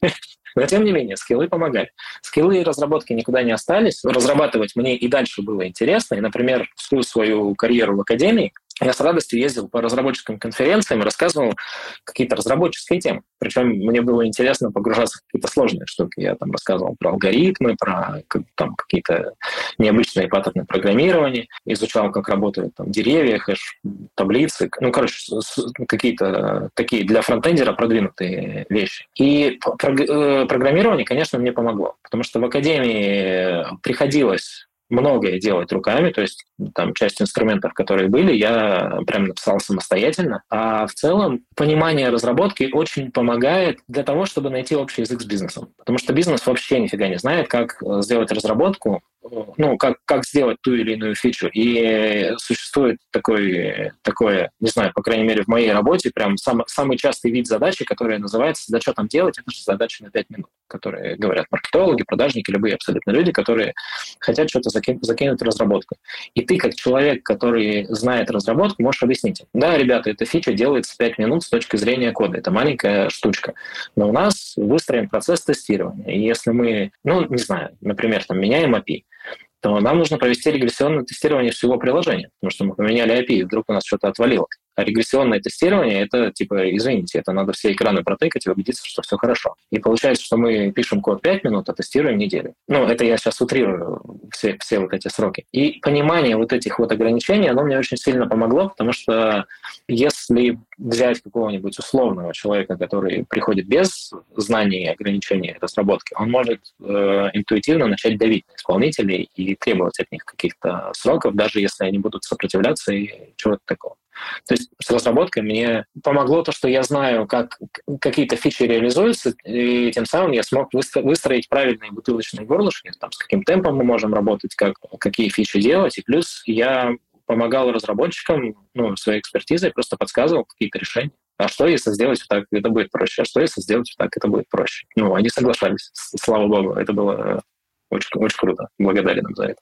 Но тем не менее, скиллы помогали. Скиллы и разработки никуда не остались. Разрабатывать мне и дальше было интересно. И, например, всю свою карьеру в академии я с радостью ездил по разработческим конференциям и рассказывал какие-то разработческие темы. Причем мне было интересно погружаться в какие-то сложные штуки. Я там рассказывал про алгоритмы, про там, какие-то необычные паттерны программирования, изучал, как работают там, деревья, хэш, таблицы. Ну, короче, какие-то такие для фронтендера продвинутые вещи. И э, программирование, конечно, мне помогло, потому что в академии приходилось многое делать руками, то есть там часть инструментов, которые были, я прям написал самостоятельно. А в целом понимание разработки очень помогает для того, чтобы найти общий язык с бизнесом. Потому что бизнес вообще нифига не знает, как э, сделать разработку, ну, как, как сделать ту или иную фичу. И существует такой, такое, не знаю, по крайней мере, в моей работе, прям сам, самый частый вид задачи, которая называется «Да что там делать?» Это же задача на 5 минут, которые говорят маркетологи, продажники, любые абсолютно люди, которые хотят что-то закинуть, закинуть в разработку. И ты, как человек, который знает разработку, можешь объяснить Да, ребята, эта фича делается 5 минут с точки зрения кода. Это маленькая штучка. Но у нас выстроен процесс тестирования. И если мы, ну, не знаю, например, там, меняем API, то нам нужно провести регрессионное тестирование всего приложения, потому что мы поменяли API, и вдруг у нас что-то отвалилось. Регрессионное тестирование — это, типа, извините, это надо все экраны протыкать и убедиться, что все хорошо. И получается, что мы пишем код 5 минут, а тестируем неделю. Ну, это я сейчас утрирую все, все вот эти сроки. И понимание вот этих вот ограничений, оно мне очень сильно помогло, потому что если взять какого-нибудь условного человека, который приходит без знаний и ограничений разработки, он может э, интуитивно начать давить на исполнителей и требовать от них каких-то сроков, даже если они будут сопротивляться и чего-то такого. То есть с разработкой мне помогло то, что я знаю, как какие-то фичи реализуются, и тем самым я смог выстроить правильные бутылочные горлышки, там, с каким темпом мы можем работать, как, какие фичи делать, и плюс я помогал разработчикам ну, своей экспертизой, просто подсказывал какие-то решения. А что, если сделать так, это будет проще? А что, если сделать так, это будет проще? Ну, они соглашались, слава богу, это было очень, очень круто. Благодарен им за это.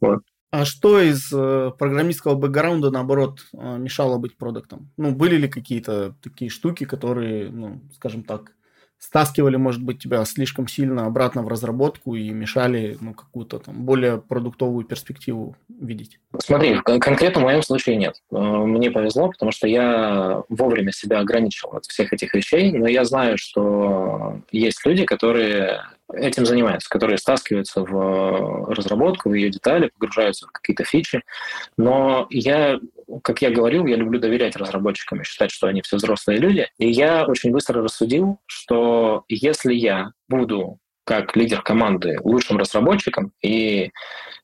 Вот. А что из э, программистского бэкграунда, наоборот, э, мешало быть продуктом? Ну, были ли какие-то такие штуки, которые, ну, скажем так, стаскивали, может быть, тебя слишком сильно обратно в разработку и мешали ну, какую-то там более продуктовую перспективу видеть? Смотри, конкретно в моем случае нет. Э, мне повезло, потому что я вовремя себя ограничил от всех этих вещей, но я знаю, что есть люди, которые этим занимаются, которые стаскиваются в разработку, в ее детали, погружаются в какие-то фичи. Но я, как я говорил, я люблю доверять разработчикам и считать, что они все взрослые люди. И я очень быстро рассудил, что если я буду как лидер команды лучшим разработчиком и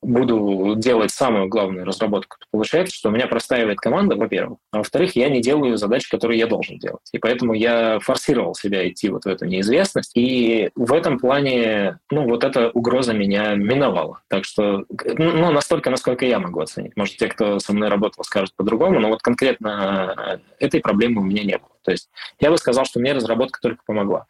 буду делать самую главную разработку, получается, что у меня простаивает команда, во-первых, а во-вторых, я не делаю задачи, которые я должен делать. И поэтому я форсировал себя идти вот в эту неизвестность, и в этом плане, ну, вот эта угроза меня миновала. Так что, ну, настолько, насколько я могу оценить. Может, те, кто со мной работал, скажут по-другому, но вот конкретно этой проблемы у меня не было. То есть я бы сказал, что мне разработка только помогла.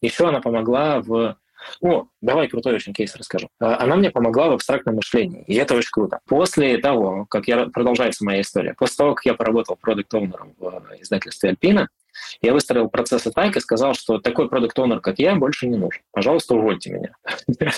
Еще она помогла в о, давай крутой очень кейс расскажу. А, она мне помогла в абстрактном мышлении, и это очень круто. После того, как я, продолжается моя история, после того, как я поработал продукт оунером в издательстве Альпина, я выстроил процессы так и сказал, что такой продукт оунер как я, больше не нужен. Пожалуйста, увольте меня.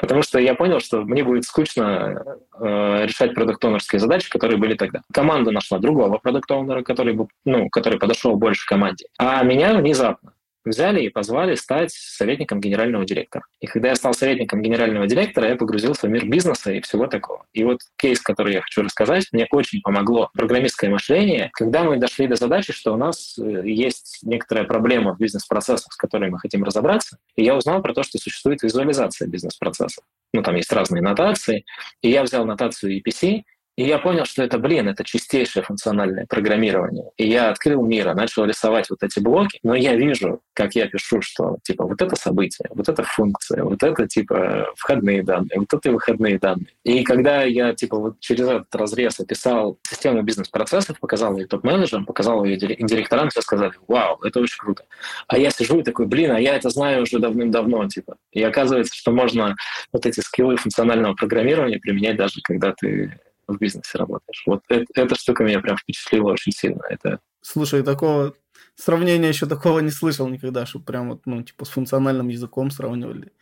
Потому что я понял, что мне будет скучно э, решать продукт задачи, которые были тогда. Команда нашла другого продукт который, ну, который подошел больше команде. А меня внезапно взяли и позвали стать советником генерального директора. И когда я стал советником генерального директора, я погрузился в мир бизнеса и всего такого. И вот кейс, который я хочу рассказать, мне очень помогло программистское мышление, когда мы дошли до задачи, что у нас э, есть некоторая проблема в бизнес-процессах, с которой мы хотим разобраться, и я узнал про то, что существует визуализация бизнес-процессов. Ну, там есть разные нотации, и я взял нотацию EPC, и я понял, что это, блин, это чистейшее функциональное программирование. И я открыл мир, начал рисовать вот эти блоки, но я вижу, как я пишу, что типа вот это событие, вот это функция, вот это типа входные данные, вот это выходные данные. И когда я типа вот через этот разрез описал систему бизнес-процессов, показал ее топ-менеджерам, показал ее директорам, все сказали, вау, это очень круто. А я сижу и такой, блин, а я это знаю уже давным-давно, типа. И оказывается, что можно вот эти скиллы функционального программирования применять даже когда ты в бизнесе работаешь. Вот это, эта штука меня прям впечатлила очень сильно. Это... Слушай, такого сравнения еще такого не слышал никогда, чтобы прям вот, ну, типа с функциональным языком сравнивали.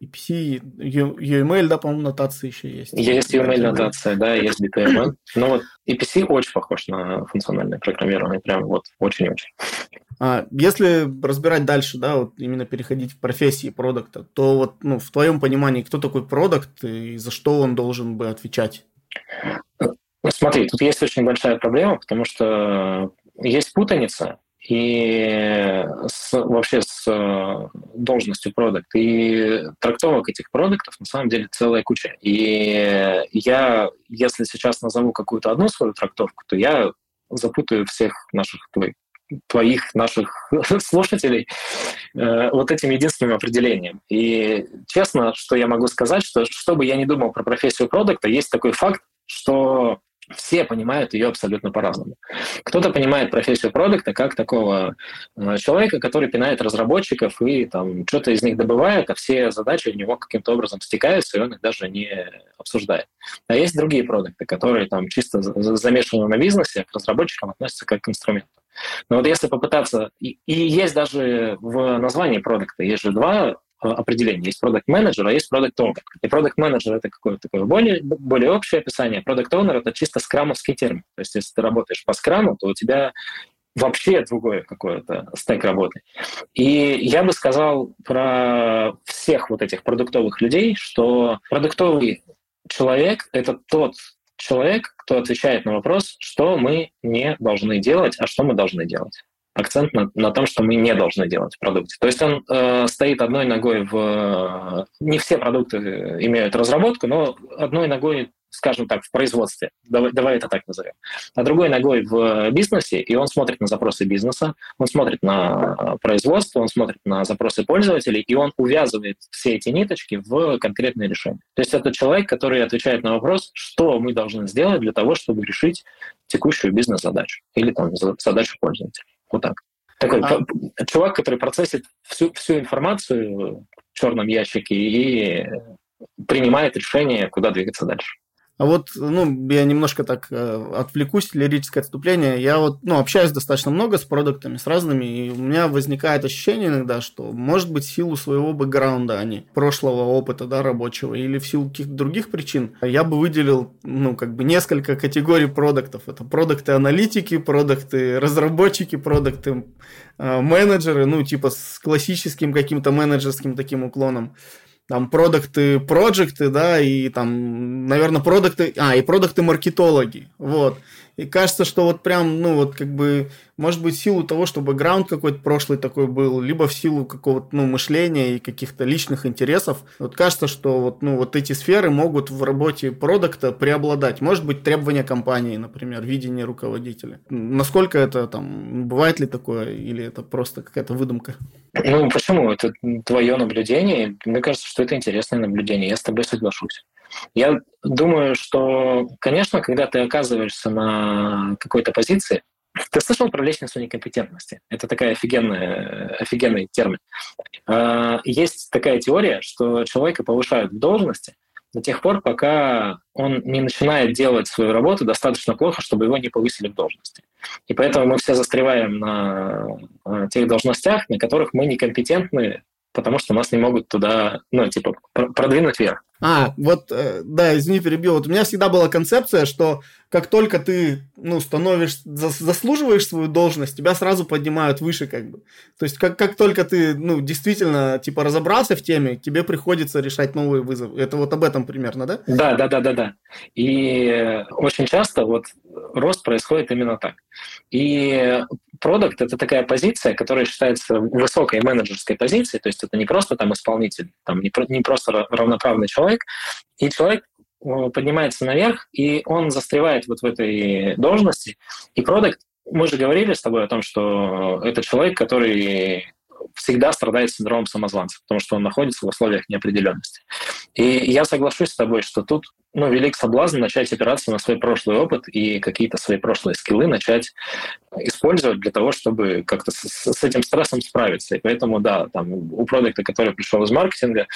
EPC, UML, да, по-моему, нотации еще есть. Есть UML нотация, да, есть BPMN. Но вот EPC очень похож на функциональное программирование, прям вот очень-очень. А если разбирать дальше, да, вот именно переходить в профессии продукта, то вот, ну, в твоем понимании, кто такой продукт и за что он должен бы отвечать? Смотри, тут есть очень большая проблема, потому что есть путаница и с, вообще с э, должностью продукт. И трактовок этих продуктов на самом деле целая куча. И я, если сейчас назову какую-то одну свою трактовку, то я запутаю всех наших твоих твоих, наших слушателей э, вот этим единственным определением. И честно, что я могу сказать, что что бы я ни думал про профессию продукта, есть такой факт, что все понимают ее абсолютно по-разному. Кто-то понимает профессию продукта как такого э, человека, который пинает разработчиков и там что-то из них добывает, а все задачи у него каким-то образом стекаются, и он их даже не обсуждает. А есть другие продукты, которые там чисто замешаны на бизнесе, к разработчикам относятся как к инструменту. Но вот если попытаться... И, и есть даже в названии продукта, есть же два Э, определение. Есть продукт менеджер а есть продукт owner. И продукт менеджер это какое-то такое более, более общее описание. Продукт owner это чисто скрамовский термин. То есть если ты работаешь по скраму, то у тебя вообще другое какое-то стек работы. И я бы сказал про всех вот этих продуктовых людей, что продуктовый человек — это тот человек, кто отвечает на вопрос, что мы не должны делать, а что мы должны делать акцент на, на том, что мы не должны делать в продукте. То есть он э, стоит одной ногой в... Не все продукты имеют разработку, но одной ногой скажем так, в производстве, давай, давай это так назовем, а другой ногой в бизнесе, и он смотрит на запросы бизнеса, он смотрит на производство, он смотрит на запросы пользователей, и он увязывает все эти ниточки в конкретное решение. То есть это человек, который отвечает на вопрос, что мы должны сделать для того, чтобы решить текущую бизнес-задачу или там задачу пользователя. Вот так. Такой а... чувак, который процессит всю, всю информацию в черном ящике и принимает решение, куда двигаться дальше. А вот, ну, я немножко так э, отвлекусь, лирическое отступление. Я вот, ну, общаюсь достаточно много с продуктами, с разными, и у меня возникает ощущение иногда, что, может быть, в силу своего бэкграунда, а не прошлого опыта, да, рабочего, или в силу каких-то других причин, я бы выделил, ну, как бы несколько категорий продуктов. Это продукты-аналитики, продукты-разработчики, продукты э, ну, типа с классическим каким-то менеджерским таким уклоном там продукты, проекты, да, и там, наверное, продукты, а, и продукты маркетологи, вот. И кажется, что вот прям, ну вот как бы, может быть, в силу того, что бэкграунд какой-то прошлый такой был, либо в силу какого-то, ну, мышления и каких-то личных интересов, вот кажется, что вот, ну, вот эти сферы могут в работе продукта преобладать. Может быть, требования компании, например, видение руководителя. Насколько это там, бывает ли такое, или это просто какая-то выдумка? Ну, почему? Это твое наблюдение. Мне кажется, что это интересное наблюдение. Я с тобой соглашусь. Я думаю, что, конечно, когда ты оказываешься на какой-то позиции, ты слышал про лестницу некомпетентности? Это такая офигенная, офигенный термин. А, есть такая теория, что человека повышают в должности до тех пор, пока он не начинает делать свою работу достаточно плохо, чтобы его не повысили в должности. И поэтому мы все застреваем на тех должностях, на которых мы некомпетентны, потому что нас не могут туда, ну, типа, продвинуть вверх. А, вот, э, да, извини, перебил. Вот у меня всегда была концепция, что как только ты, ну, становишься, заслуживаешь свою должность, тебя сразу поднимают выше, как бы. То есть, как, как только ты, ну, действительно, типа, разобрался в теме, тебе приходится решать новые вызовы. Это вот об этом примерно, да? Да, да, да, да, да. И очень часто вот рост происходит именно так. И продукт — это такая позиция, которая считается высокой менеджерской позицией, то есть это не просто там исполнитель, там не, не просто равноправный человек, и человек Э, поднимается наверх, и он застревает вот в этой должности. И продукт, мы же говорили с тобой о том, что это человек, который всегда страдает синдромом самозванца, потому что он находится в условиях неопределенности. И я соглашусь с тобой, что тут ну, велик соблазн начать опираться на свой прошлый опыт и какие-то свои прошлые скиллы начать использовать для того, чтобы как-то с, с этим стрессом справиться. И поэтому, да, там у продукта, который пришел из маркетинга,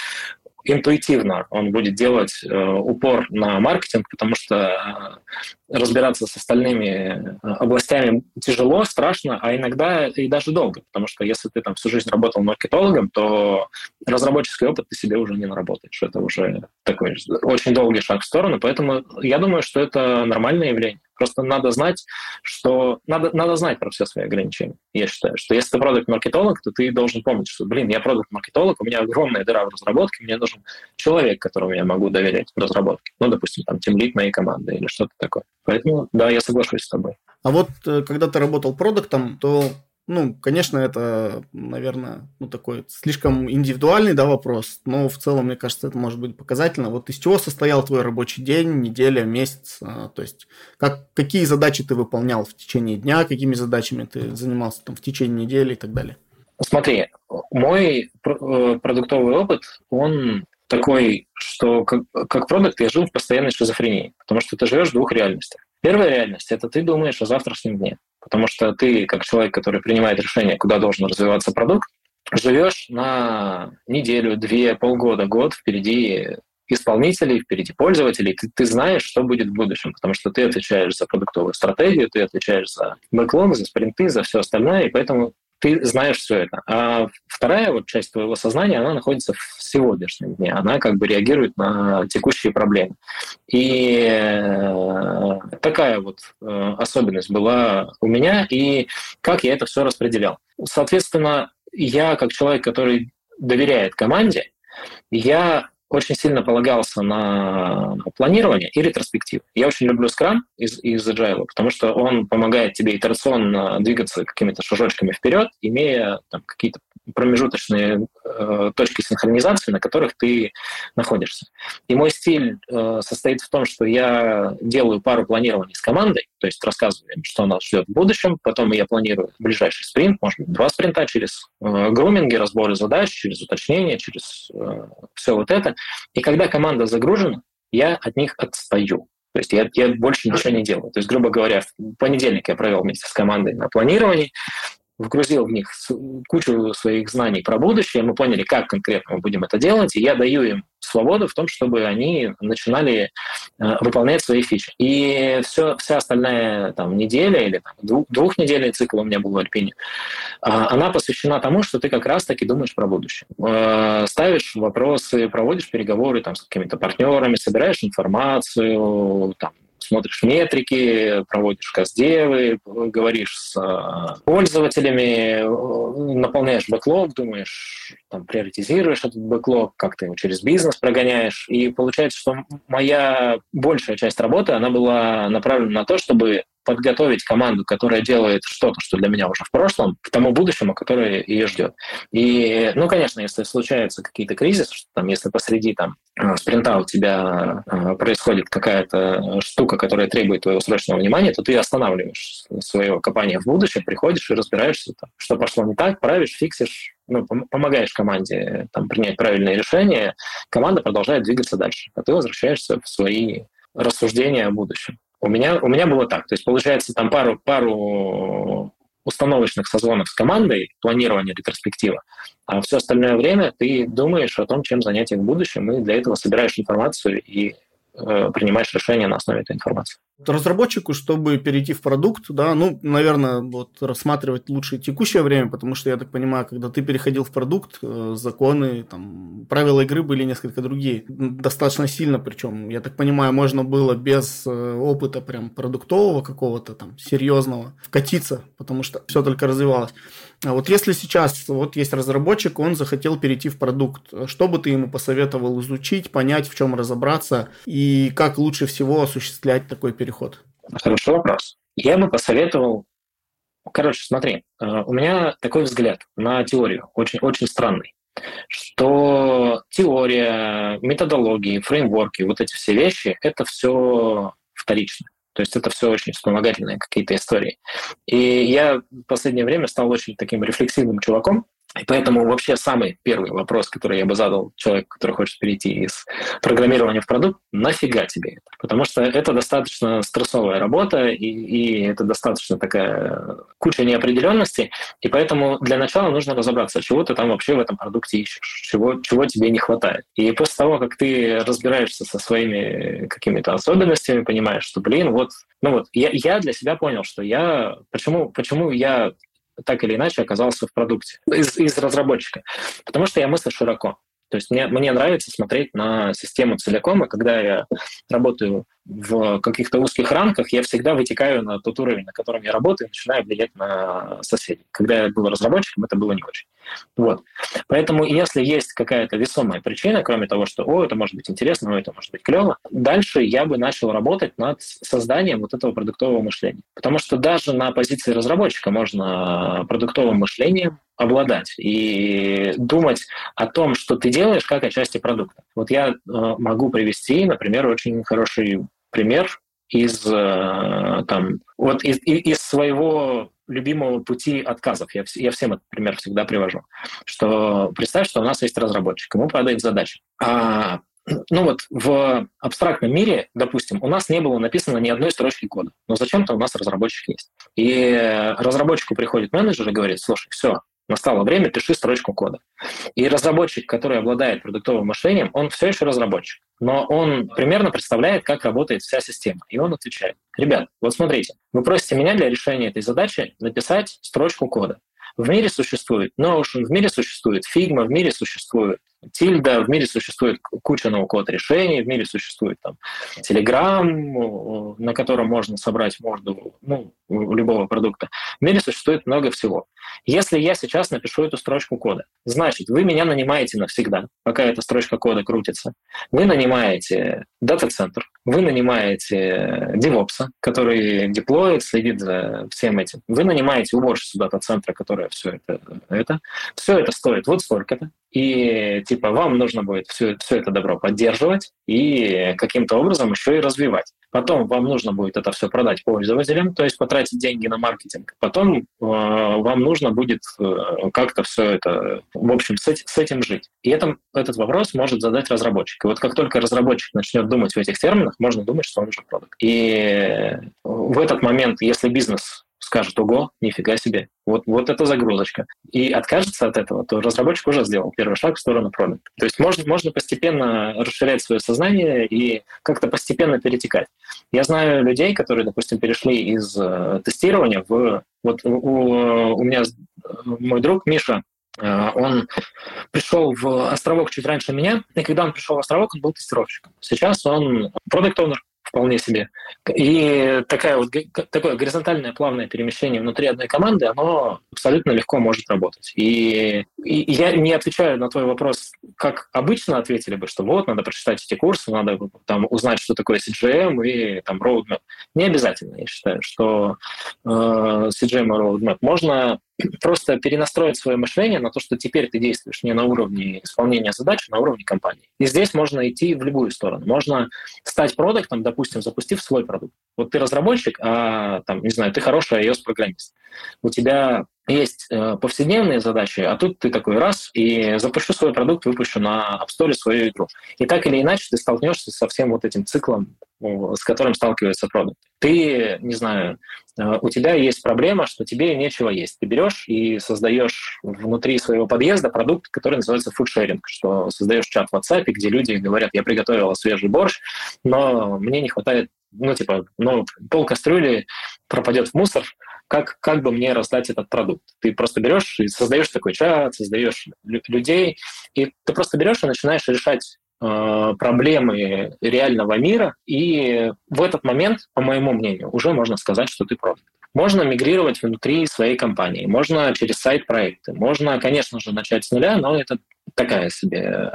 интуитивно он будет делать э, упор на маркетинг, потому что э, разбираться с остальными э, областями тяжело, страшно, а иногда и даже долго, потому что если ты там всю жизнь работал маркетологом, то разработческий опыт ты себе уже не наработаешь. Это уже такой очень долгий шаг в сторону, поэтому я думаю, что это нормальное явление. Просто надо знать, что надо, надо знать про все свои ограничения. Я считаю, что если ты продукт-маркетолог, то ты должен помнить, что, блин, я продукт-маркетолог, у меня огромная дыра в разработке, мне нужен человек, которому я могу доверять в разработке. Ну, допустим, там, тимлит моей команды или что-то такое. Поэтому, да, я соглашусь с тобой. А вот э, когда ты работал продуктом, то ну, конечно, это, наверное, ну, такой слишком индивидуальный, да, вопрос, но в целом, мне кажется, это может быть показательно. Вот из чего состоял твой рабочий день, неделя, месяц? А, то есть, как, какие задачи ты выполнял в течение дня, какими задачами ты занимался там в течение недели и так далее? Смотри, мой э, продуктовый опыт, он такой, что как, как продукт я жил в постоянной шизофрении, потому что ты живешь в двух реальностях. Первая реальность – это ты думаешь о завтрашнем дне. Потому что ты, как человек, который принимает решение, куда должен развиваться продукт, живешь на неделю, две, полгода, год впереди исполнителей, впереди пользователей, ты, ты знаешь, что будет в будущем, потому что ты отвечаешь за продуктовую стратегию, ты отвечаешь за бэклог, за спринты, за все остальное, и поэтому ты знаешь все это. А вторая вот часть твоего сознания, она находится в сегодняшнем дне. Она как бы реагирует на текущие проблемы. И э, такая вот э, особенность была у меня, и как я это все распределял. Соответственно, я как человек, который доверяет команде, я очень сильно полагался на планирование и ретроспективу. Я очень люблю Scrum из, из Agile, потому что он помогает тебе итерационно двигаться какими-то шажочками вперед, имея там, какие-то промежуточные э, точки синхронизации, на которых ты находишься. И мой стиль э, состоит в том, что я делаю пару планирований с командой, то есть рассказываю им, что нас ждет в будущем, потом я планирую ближайший спринт, может быть, два спринта через э, груминги, разборы задач, через уточнение, через э, все вот это. И когда команда загружена, я от них отстаю. То есть я, я больше ничего не делаю. То есть, грубо говоря, в понедельник я провел вместе с командой на планировании, вгрузил в них кучу своих знаний про будущее, мы поняли, как конкретно мы будем это делать, и я даю им свободу в том, чтобы они начинали э, выполнять свои фичи. И все, вся остальная там, неделя или там, двух, двухнедельный цикл у меня был в Альпине, э, она посвящена тому, что ты как раз-таки думаешь про будущее. Э, ставишь вопросы, проводишь переговоры там, с какими-то партнерами, собираешь информацию, там, смотришь метрики, проводишь каздевы, говоришь с э, пользователями, э, наполняешь бэклог, думаешь, там, приоритизируешь этот бэклог, как ты его через бизнес прогоняешь. И получается, что моя большая часть работы, она была направлена на то, чтобы подготовить команду, которая делает что-то, что для меня уже в прошлом, к тому будущему, которое ее ждет. И, ну, конечно, если случаются какие-то кризисы, что там, если посреди там э, спринта у тебя э, происходит какая-то штука, которая требует твоего срочного внимания, то ты останавливаешь свое копание в будущее, приходишь и разбираешься, там, что пошло не так, правишь, фиксишь, ну, помогаешь команде там, принять правильное решение, команда продолжает двигаться дальше, а ты возвращаешься в свои рассуждения о будущем. У меня, у меня было так. То есть, получается, там пару, пару установочных созвонов с командой, планирование ретроспектива, а все остальное время ты думаешь о том, чем занять в будущем, и для этого собираешь информацию и э, принимаешь решения на основе этой информации разработчику, чтобы перейти в продукт, да, ну, наверное, вот рассматривать лучше текущее время, потому что я так понимаю, когда ты переходил в продукт, э, законы, там, правила игры были несколько другие, достаточно сильно, причем, я так понимаю, можно было без э, опыта прям продуктового какого-то там серьезного вкатиться, потому что все только развивалось. А вот если сейчас вот есть разработчик, он захотел перейти в продукт, что бы ты ему посоветовал изучить, понять, в чем разобраться и как лучше всего осуществлять такой переход? Хороший вопрос. Я бы посоветовал... Короче, смотри, э, у меня такой взгляд на теорию, очень, очень странный, что теория, методологии, фреймворки, вот эти все вещи, это все вторично. То есть это все очень вспомогательные какие-то истории. И я в последнее время стал очень таким рефлексивным чуваком, и поэтому вообще самый первый вопрос, который я бы задал человеку, который хочет перейти из программирования в продукт, нафига тебе это? Потому что это достаточно стрессовая работа, и, и это достаточно такая куча неопределенности, и поэтому для начала нужно разобраться, чего ты там вообще в этом продукте ищешь, чего, чего тебе не хватает. И после того, как ты разбираешься со своими какими-то особенностями, понимаешь, что, блин, вот, ну вот, я, я для себя понял, что я, почему, почему я так или иначе оказался в продукте из, из разработчика. Потому что я мыслю широко. То есть мне, мне нравится смотреть на систему целиком, и когда я работаю в каких-то узких рамках, я всегда вытекаю на тот уровень, на котором я работаю, и начинаю влиять на соседей. Когда я был разработчиком, это было не очень. Вот. Поэтому если есть какая-то весомая причина, кроме того, что «О, это может быть интересно, о, это может быть клево», дальше я бы начал работать над созданием вот этого продуктового мышления. Потому что даже на позиции разработчика можно продуктовым мышлением обладать и думать о том, что ты делаешь, как о части продукта. Вот я э, могу привести, например, очень хороший пример из э, там вот из, из своего любимого пути отказов. Я, я всем этот пример всегда привожу. Что представь, что у нас есть разработчик, ему падает задача. А, ну вот в абстрактном мире, допустим, у нас не было написано ни одной строчки кода, но зачем-то у нас разработчик есть. И разработчику приходит менеджер и говорит, слушай, все, настало время, пиши строчку кода. И разработчик, который обладает продуктовым мышлением, он все еще разработчик, но он примерно представляет, как работает вся система. И он отвечает, ребят, вот смотрите, вы просите меня для решения этой задачи написать строчку кода. В мире существует Notion, в мире существует Figma, в мире существует Тильда, в мире существует куча ноу-код решений, в мире существует там Telegram, на котором можно собрать морду ну, любого продукта. В мире существует много всего. Если я сейчас напишу эту строчку кода, значит, вы меня нанимаете навсегда, пока эта строчка кода крутится. Вы нанимаете дата-центр, вы нанимаете девопса, который деплоит, следит за всем этим. Вы нанимаете уборщицу дата-центра, которая все это, это. Все это стоит вот столько-то. И типа вам нужно будет все, все это добро поддерживать и каким-то образом еще и развивать. Потом вам нужно будет это все продать пользователям, то есть потратить деньги на маркетинг. Потом э, вам нужно будет э, как-то все это, в общем, с, с этим жить. И это, этот вопрос может задать разработчик. И вот как только разработчик начнет думать в этих терминах, можно думать, что он уже продукт. И в этот момент, если бизнес скажет, ого, нифига себе, вот, вот это загрузочка. И откажется от этого, то разработчик уже сделал первый шаг в сторону продукта. То есть можно, можно постепенно расширять свое сознание и как-то постепенно перетекать. Я знаю людей, которые, допустим, перешли из э, тестирования в... Вот у, у меня мой друг Миша, э, он пришел в Островок чуть раньше меня, и когда он пришел в Островок, он был тестировщиком. Сейчас он продукт оунер вполне себе. И такая вот, такое горизонтальное плавное перемещение внутри одной команды, оно абсолютно легко может работать. И, и я не отвечаю на твой вопрос, как обычно ответили бы, что вот, надо прочитать эти курсы, надо там узнать, что такое CGM и там roadmap. Не обязательно, я считаю, что э, CGM и roadmap можно просто перенастроить свое мышление на то, что теперь ты действуешь не на уровне исполнения задач, а на уровне компании. И здесь можно идти в любую сторону. Можно стать продуктом, допустим, запустив свой продукт. Вот ты разработчик, а там, не знаю, ты хороший iOS-программист. У тебя есть э, повседневные задачи, а тут ты такой раз и запущу свой продукт, выпущу на App Store свою игру. И так или иначе ты столкнешься со всем вот этим циклом, с которым сталкивается продукт. Ты, не знаю, э, у тебя есть проблема, что тебе нечего есть. Ты берешь и создаешь внутри своего подъезда продукт, который называется фудшеринг, что создаешь чат в WhatsApp, где люди говорят, я приготовила свежий борщ, но мне не хватает ну, типа, ну, пол кастрюли пропадет в мусор, как, как бы мне раздать этот продукт? Ты просто берешь и создаешь такой чат, создаешь людей, и ты просто берешь и начинаешь решать э, проблемы реального мира, и в этот момент, по моему мнению, уже можно сказать, что ты продукт. Можно мигрировать внутри своей компании, можно через сайт-проекты, можно, конечно же, начать с нуля, но это такая себе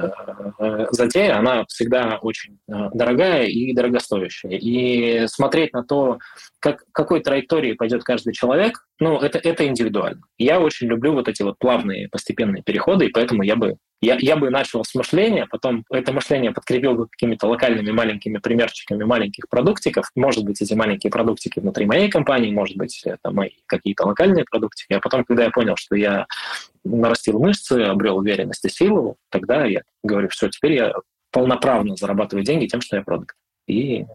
э, затея, она всегда очень э, дорогая и дорогостоящая. И смотреть на то, как, какой траектории пойдет каждый человек, ну, это, это индивидуально. Я очень люблю вот эти вот плавные постепенные переходы, и поэтому я бы я, я бы начал с мышления, потом это мышление подкрепил бы какими-то локальными маленькими примерчиками маленьких продуктиков. Может быть, эти маленькие продуктики внутри моей компании, может быть, это мои какие-то локальные продуктики. А потом, когда я понял, что я нарастил мышцы, обрел уверенность и силу, тогда я говорю, все, теперь я полноправно зарабатываю деньги тем, что я продукт. И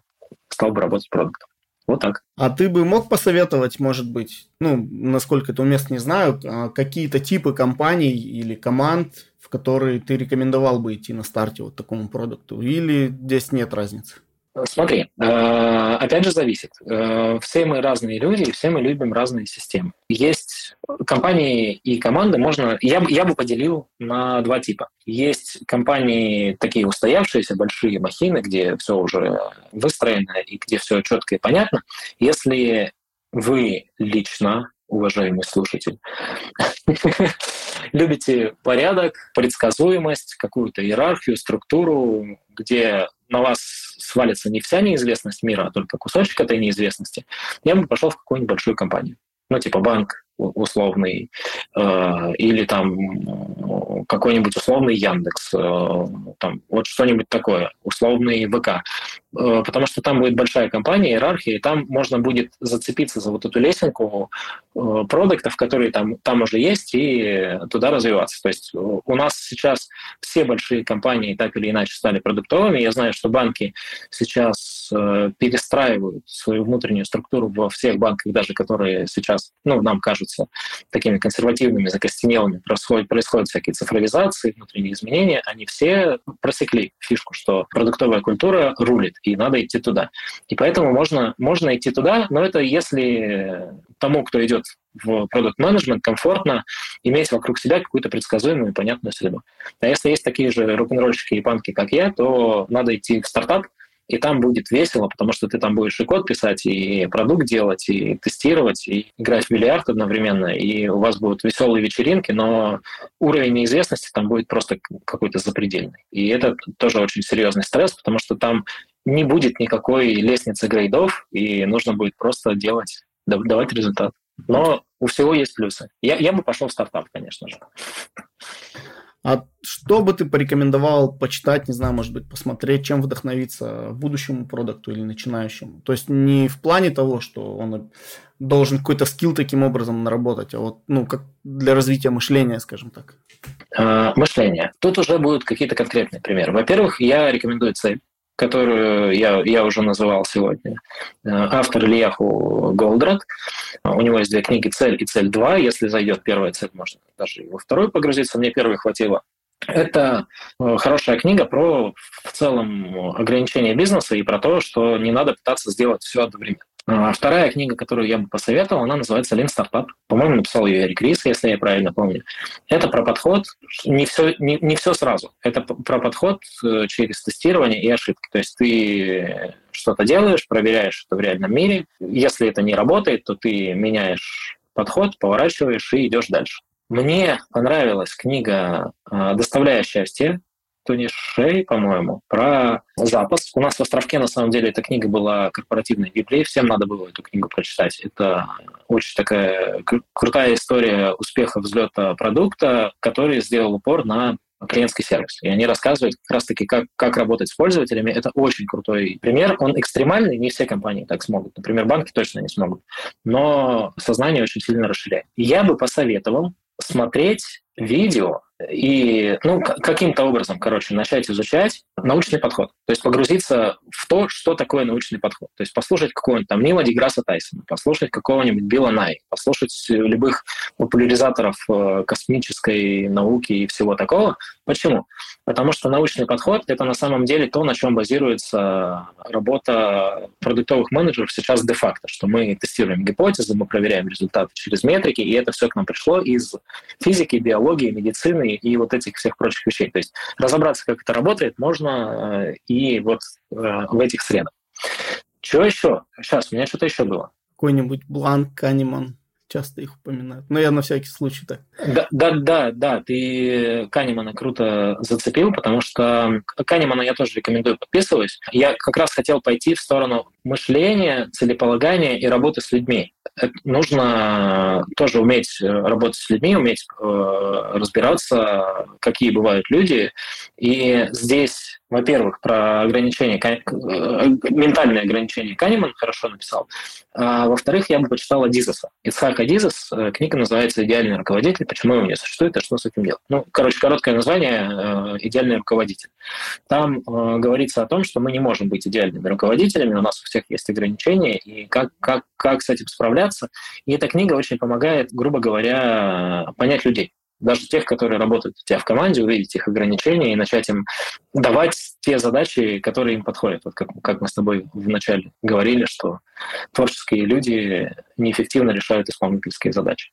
стал бы работать продуктом. Вот так. А ты бы мог посоветовать, может быть, ну, насколько это уместно, не знаю, а, какие-то типы компаний или команд, в которые ты рекомендовал бы идти на старте вот такому продукту? Или здесь нет разницы? Смотри, э, опять же зависит. Э, все мы разные люди, все мы любим разные системы. Есть компании и команды, можно... Я, я бы поделил на два типа. Есть компании такие устоявшиеся, большие махины, где все уже выстроено и где все четко и понятно. Если вы лично уважаемый слушатель, любите порядок, предсказуемость, какую-то иерархию, структуру, где на вас свалится не вся неизвестность мира, а только кусочек этой неизвестности, я бы пошел в какую-нибудь большую компанию. Ну, типа банк, условный, э, или там какой-нибудь условный Яндекс, э, там, вот что-нибудь такое, условный ВК. Э, потому что там будет большая компания, иерархия, и там можно будет зацепиться за вот эту лесенку э, продуктов, которые там, там уже есть, и туда развиваться. То есть у нас сейчас все большие компании так или иначе стали продуктовыми. Я знаю, что банки сейчас э, перестраивают свою внутреннюю структуру во всех банках, даже которые сейчас, ну, нам кажутся такими консервативными, закостенелыми, происходят, происходят всякие цифровизации, внутренние изменения, они все просекли фишку, что продуктовая культура рулит и надо идти туда. И поэтому можно, можно идти туда, но это если тому, кто идет в продукт менеджмент комфортно иметь вокруг себя какую-то предсказуемую и понятную среду. А если есть такие же рок-н-ролльщики и панки, как я, то надо идти в стартап, и там будет весело, потому что ты там будешь и код писать, и продукт делать, и тестировать, и играть в бильярд одновременно, и у вас будут веселые вечеринки, но уровень неизвестности там будет просто какой-то запредельный. И это тоже очень серьезный стресс, потому что там не будет никакой лестницы грейдов, и нужно будет просто делать, давать результат. Но у всего есть плюсы. Я, я бы пошел в стартап, конечно же. А что бы ты порекомендовал почитать, не знаю, может быть, посмотреть, чем вдохновиться будущему продукту или начинающему? То есть не в плане того, что он должен какой-то скилл таким образом наработать, а вот, ну, как для развития мышления, скажем так. А, мышление. Тут уже будут какие-то конкретные примеры. Во-первых, я рекомендую цель которую я, я уже называл сегодня. Э, автор Ильяху Голдрат. У него есть две книги «Цель» и «Цель 2». Если зайдет первая цель, можно даже и во вторую погрузиться. Мне первой хватило. Это э, хорошая книга про в целом ограничение бизнеса и про то, что не надо пытаться сделать все одновременно. А вторая книга, которую я бы посоветовал, она называется «Lean Startup». По-моему, написал ее Эрик Рис, если я правильно помню. Это про подход, не все, не, не все сразу. Это про подход э, через тестирование и ошибки. То есть ты что-то делаешь, проверяешь это в реальном мире. Если это не работает, то ты меняешь подход, поворачиваешь и идешь дальше. Мне понравилась книга э, «Доставляя счастье» Тони Шей, по-моему, про запас. У нас в Островке, на самом деле, эта книга была корпоративной Библией, всем надо было эту книгу прочитать. Это очень такая крутая история успеха взлета продукта, который сделал упор на клиентский сервис. И они рассказывают как раз-таки, как, как работать с пользователями. Это очень крутой пример. Он экстремальный, не все компании так смогут. Например, банки точно не смогут. Но сознание очень сильно расширяет. я бы посоветовал смотреть видео и ну, каким-то образом, короче, начать изучать научный подход. То есть погрузиться в то, что такое научный подход. То есть послушать какого-нибудь там Нила Деграсса Тайсона, послушать какого-нибудь Билла Най, послушать любых популяризаторов э, космической науки и всего такого. Почему? Потому что научный подход — это на самом деле то, на чем базируется работа продуктовых менеджеров сейчас де-факто, что мы тестируем гипотезы, мы проверяем результаты через метрики, и это все к нам пришло из физики, биологии, медицины и вот этих всех прочих вещей. То есть разобраться, как это работает, можно э, и вот э, в этих средах. Что еще? Сейчас, у меня что-то еще было. Какой-нибудь Бланк, Канеман часто их упоминают. Но я на всякий случай так. Да, да, да, да, ты Канемана круто зацепил, потому что Канемана я тоже рекомендую, подписываюсь. Я как раз хотел пойти в сторону мышления, целеполагания и работы с людьми. Это нужно тоже уметь работать с людьми, уметь э, разбираться, какие бывают люди. И здесь во-первых, про ограничения, э, ментальные ограничения Канеман хорошо написал. А, во-вторых, я бы почитал Адизеса. Ицхак Адизес, э, книга называется «Идеальный руководитель. Почему его не существует и что с этим делать?» Ну, короче, короткое название э, «Идеальный руководитель». Там говорится о том, что мы не можем быть идеальными руководителями, у нас у всех есть ограничения, и как, как, как с этим справляться. И эта книга очень помогает, грубо говоря, понять людей даже тех, которые работают у тебя в команде, увидеть их ограничения и начать им давать те задачи, которые им подходят. Вот как, как мы с тобой вначале говорили, что творческие люди неэффективно решают исполнительские задачи.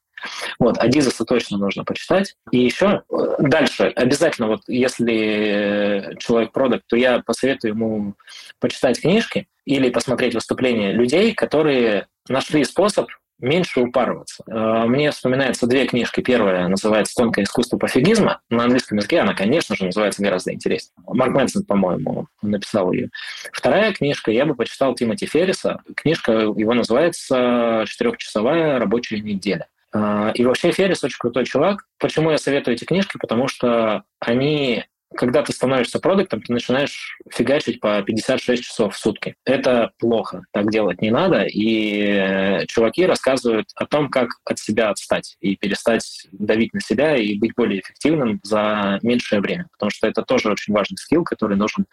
Вот, Адизеса точно нужно почитать. И еще э, дальше, обязательно, вот если человек продукт, то я посоветую ему почитать книжки или посмотреть выступления людей, которые нашли способ меньше упарываться. Э, мне вспоминаются две книжки. Первая называется «Тонкое искусство пофигизма». На английском языке она, конечно же, называется гораздо интереснее. Марк Мэнсон, по-моему, написал ее. Вторая книжка, я бы почитал Тимоти Ферриса. Книжка его называется «Четырехчасовая рабочая неделя». Э, и вообще Феррис очень крутой чувак. Почему я советую эти книжки? Потому что они когда ты становишься продуктом, ты начинаешь фигачить по 56 часов в сутки. Это плохо, так делать не надо. И э, чуваки рассказывают о том, как от себя отстать и перестать давить на себя и быть более эффективным за меньшее время. Потому что это тоже очень важный скилл, который нужен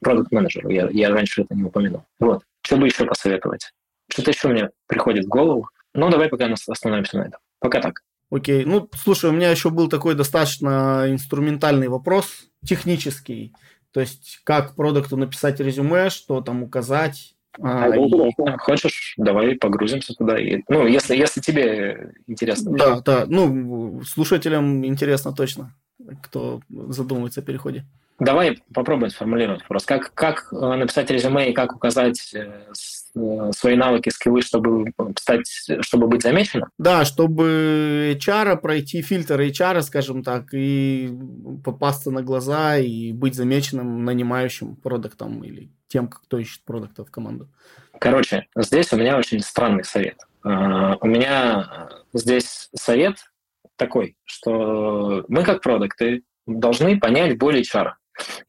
продукт-менеджеру. Я, я раньше это не упомянул. Вот. Что бы еще посоветовать? Что-то еще мне приходит в голову. Ну, давай пока остановимся на этом. Пока так. Окей. Ну, слушай, у меня еще был такой достаточно инструментальный вопрос, технический. То есть, как продукту написать резюме, что там указать. А, и... Хочешь, давай погрузимся туда. И, ну, если, если тебе интересно. Да, да. Ну, слушателям интересно точно, кто задумывается о переходе. Давай попробуем сформулировать вопрос. Как, как э, написать резюме и как указать э, Э, свои навыки, скиллы, чтобы стать, чтобы быть замеченным? Да, чтобы HR пройти фильтр HR, скажем так, и попасться на глаза и быть замеченным нанимающим продуктом или тем, кто ищет продукта в команду. Короче, здесь у меня очень странный совет. Э, у меня здесь совет такой, что мы как продукты должны понять более HR.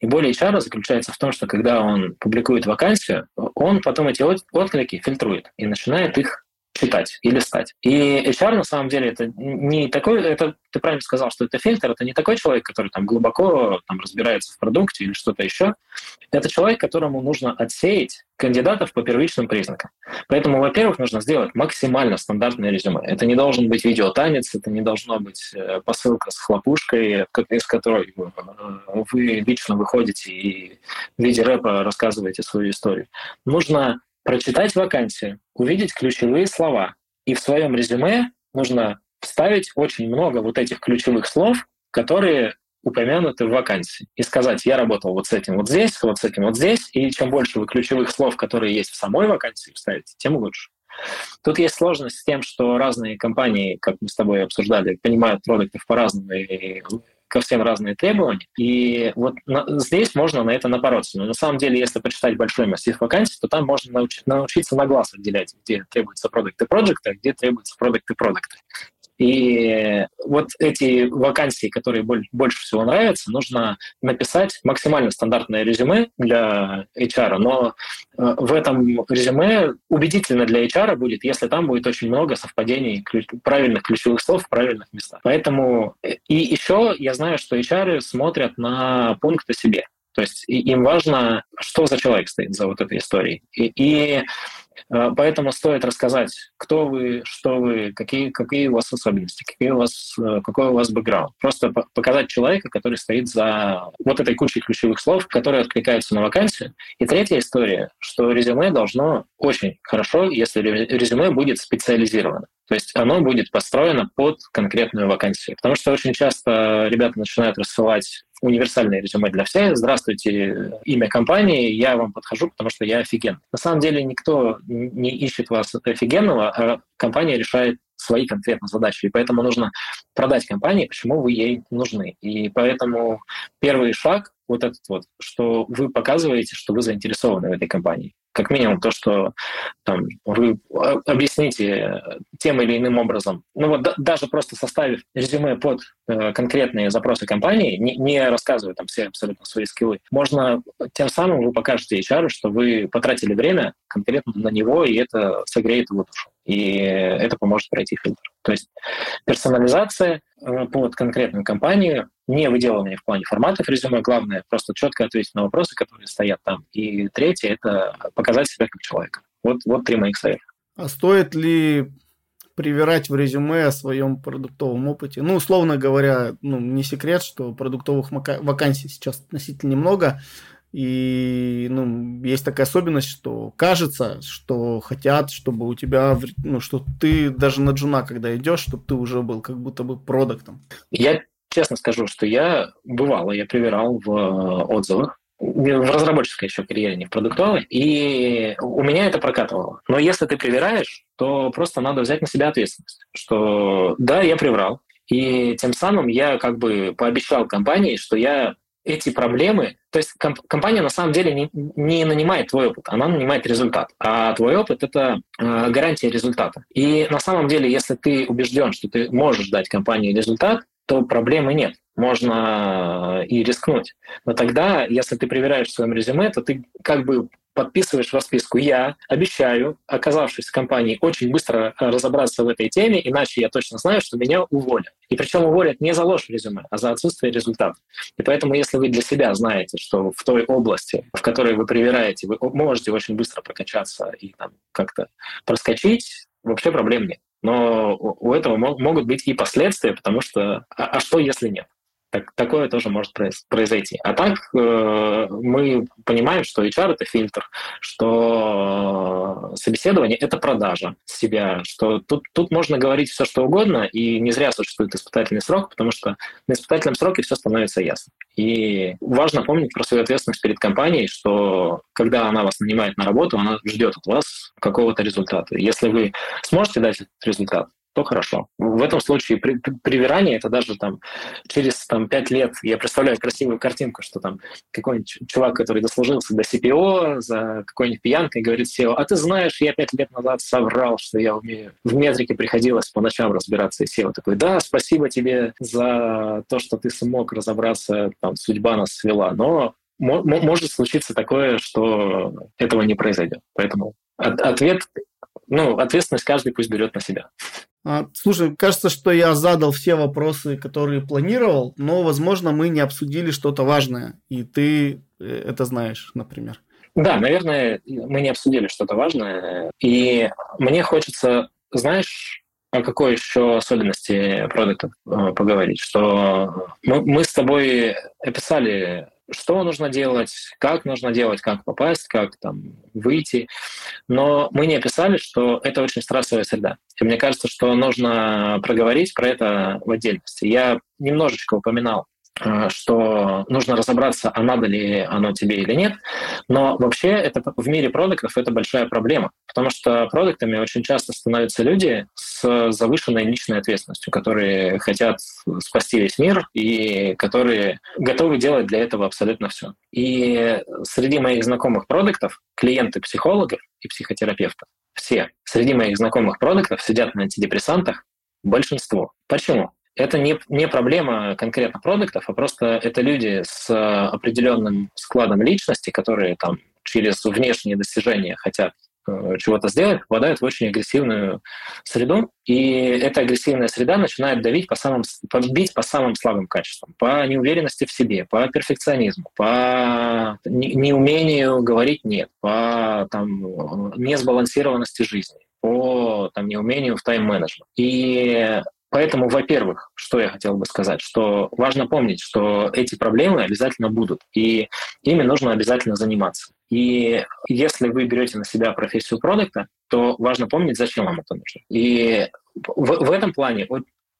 И более HR заключается в том, что когда он публикует вакансию, он потом эти отклики фильтрует и начинает их читать и листать. И HR на самом деле это не такой, это ты правильно сказал, что это фильтр, это не такой человек, который там глубоко там, разбирается в продукте или что-то еще. Это человек, которому нужно отсеять кандидатов по первичным признакам. Поэтому, во-первых, нужно сделать максимально стандартное резюме. Это не должен быть видеотанец, это не должно быть э, посылка с хлопушкой, из которой э, вы лично выходите и в виде рэпа рассказываете свою историю. Нужно прочитать вакансию, увидеть ключевые слова, и в своем резюме нужно вставить очень много вот этих ключевых слов, которые упомянуты в вакансии, и сказать, я работал вот с этим вот здесь, вот с этим вот здесь, и чем больше вы ключевых слов, которые есть в самой вакансии, вставите, тем лучше. Тут есть сложность с тем, что разные компании, как мы с тобой обсуждали, понимают продуктов по-разному, и ко всем разные требования. И вот на, здесь можно на это напороться. Но на самом деле, если почитать большой массив вакансий, то там можно науч, научиться на глаз отделять, где требуются продукты проекты, а где требуются продукты продукты. И вот эти вакансии, которые больше всего нравятся, нужно написать максимально стандартное резюме для HR, но э, в этом резюме убедительно для HR будет, если там будет очень много совпадений правильных ключевых слов в правильных местах. Поэтому э, и еще я знаю, что HR смотрят на пункты себе. То есть им важно, что за человек стоит за вот этой историей. И, и поэтому стоит рассказать, кто вы, что вы, какие, какие у вас особенности, какие у вас, э, какой у вас бэкграунд. Просто показать человека, который стоит за вот этой кучей ключевых слов, которые откликаются на вакансию. И третья история, что резюме должно очень хорошо, если резюме будет специализировано. То есть оно будет построено под конкретную вакансию. Потому что очень часто ребята начинают рассылать универсальное резюме для всех. Здравствуйте, имя компании, я вам подхожу, потому что я офиген. На самом деле никто не ищет вас офигенного, а компания решает свои конкретно задачи. И поэтому нужно продать компании, почему вы ей нужны. И поэтому первый шаг вот этот вот, что вы показываете, что вы заинтересованы в этой компании. Как минимум то, что там, вы объясните тем или иным образом. Ну вот да, даже просто составив резюме под э, конкретные запросы компании, не, не рассказывая там все абсолютно свои скиллы, можно тем самым вы покажете HR, что вы потратили время конкретно на него, и это согреет его душу. И это поможет пройти фильтр. То есть персонализация э, под конкретную компанию, не выделывание в плане форматов резюме, главное просто четко ответить на вопросы, которые стоят там. И третье — это показать себя как человека. Вот, вот три моих совета. А стоит ли привирать в резюме о своем продуктовом опыте? Ну, условно говоря, ну, не секрет, что продуктовых вакансий сейчас относительно немного, и ну, есть такая особенность, что кажется, что хотят, чтобы у тебя, ну, что ты даже на джуна, когда идешь, чтобы ты уже был как будто бы продуктом. Я честно скажу, что я бывало, я проверял в э, отзывах, в разработческой еще карьере, не в продуктовой, и у меня это прокатывало. Но если ты проверяешь, то просто надо взять на себя ответственность, что да, я приврал, и тем самым я как бы пообещал компании, что я эти проблемы, то есть комп- компания на самом деле не, не нанимает твой опыт, она нанимает результат, а твой опыт это э, гарантия результата. И на самом деле, если ты убежден, что ты можешь дать компании результат, то проблемы нет. Можно и рискнуть. Но тогда, если ты проверяешь в своем резюме, то ты как бы подписываешь расписку «Я обещаю, оказавшись в компании, очень быстро разобраться в этой теме, иначе я точно знаю, что меня уволят». И причем уволят не за ложь в резюме, а за отсутствие результата. И поэтому, если вы для себя знаете, что в той области, в которой вы проверяете, вы можете очень быстро прокачаться и там как-то проскочить, вообще проблем нет. Но у этого могут быть и последствия, потому что а, а что, если нет? Так, такое тоже может произойти. А так э, мы понимаем, что HR это фильтр, что собеседование это продажа себя, что тут, тут можно говорить все, что угодно, и не зря существует испытательный срок, потому что на испытательном сроке все становится ясно. И важно помнить про свою ответственность перед компанией, что когда она вас нанимает на работу, она ждет от вас какого-то результата. Если вы сможете дать этот результат, то хорошо. В этом случае при, привирание это даже там через там, 5 лет я представляю красивую картинку, что там какой-нибудь чувак, который дослужился до CPO за какой-нибудь пьянкой, говорит SEO, а ты знаешь, я 5 лет назад соврал, что я умею. В метрике приходилось по ночам разбираться, и SEO такой, да, спасибо тебе за то, что ты смог разобраться, там, судьба нас свела, но может случиться такое, что этого не произойдет. Поэтому ответ ну, ответственность каждый пусть берет на себя. А, слушай, кажется, что я задал все вопросы, которые планировал, но, возможно, мы не обсудили что-то важное, и ты э, это знаешь, например. Да, наверное, мы не обсудили что-то важное, и мне хочется, знаешь, о какой еще особенности продукта э, поговорить, что мы, мы с тобой описали что нужно делать, как нужно делать, как попасть, как там выйти. Но мы не описали, что это очень стрессовая среда. И мне кажется, что нужно проговорить про это в отдельности. Я немножечко упоминал что нужно разобраться, а надо ли оно тебе или нет. Но вообще это в мире продуктов это большая проблема, потому что продуктами очень часто становятся люди с завышенной личной ответственностью, которые хотят спасти весь мир и которые готовы делать для этого абсолютно все. И среди моих знакомых продуктов клиенты психологов и психотерапевтов все среди моих знакомых продуктов сидят на антидепрессантах большинство. Почему? Это не, не проблема конкретно продуктов, а просто это люди с определенным складом личности, которые там через внешние достижения хотят э, чего-то сделать, попадают в очень агрессивную среду, и эта агрессивная среда начинает давить по самым, бить по самым слабым качествам, по неуверенности в себе, по перфекционизму, по неумению говорить «нет», по там, несбалансированности жизни, по там, неумению в тайм-менеджмент. И Поэтому, во-первых, что я хотел бы сказать, что важно помнить, что эти проблемы обязательно будут, и ими нужно обязательно заниматься. И если вы берете на себя профессию продукта, то важно помнить, зачем вам это нужно. И в, в этом плане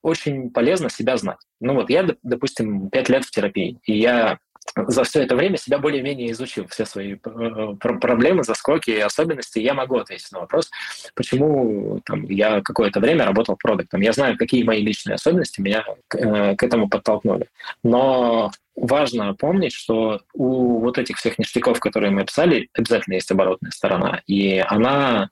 очень полезно себя знать. Ну вот я, допустим, пять лет в терапии, и я за все это время себя более-менее изучил, все свои э, проблемы, заскоки и особенности, я могу ответить на вопрос, почему там, я какое-то время работал продуктом. Я знаю, какие мои личные особенности меня к, э, к этому подтолкнули. Но важно помнить, что у вот этих всех ништяков, которые мы писали, обязательно есть оборотная сторона, и она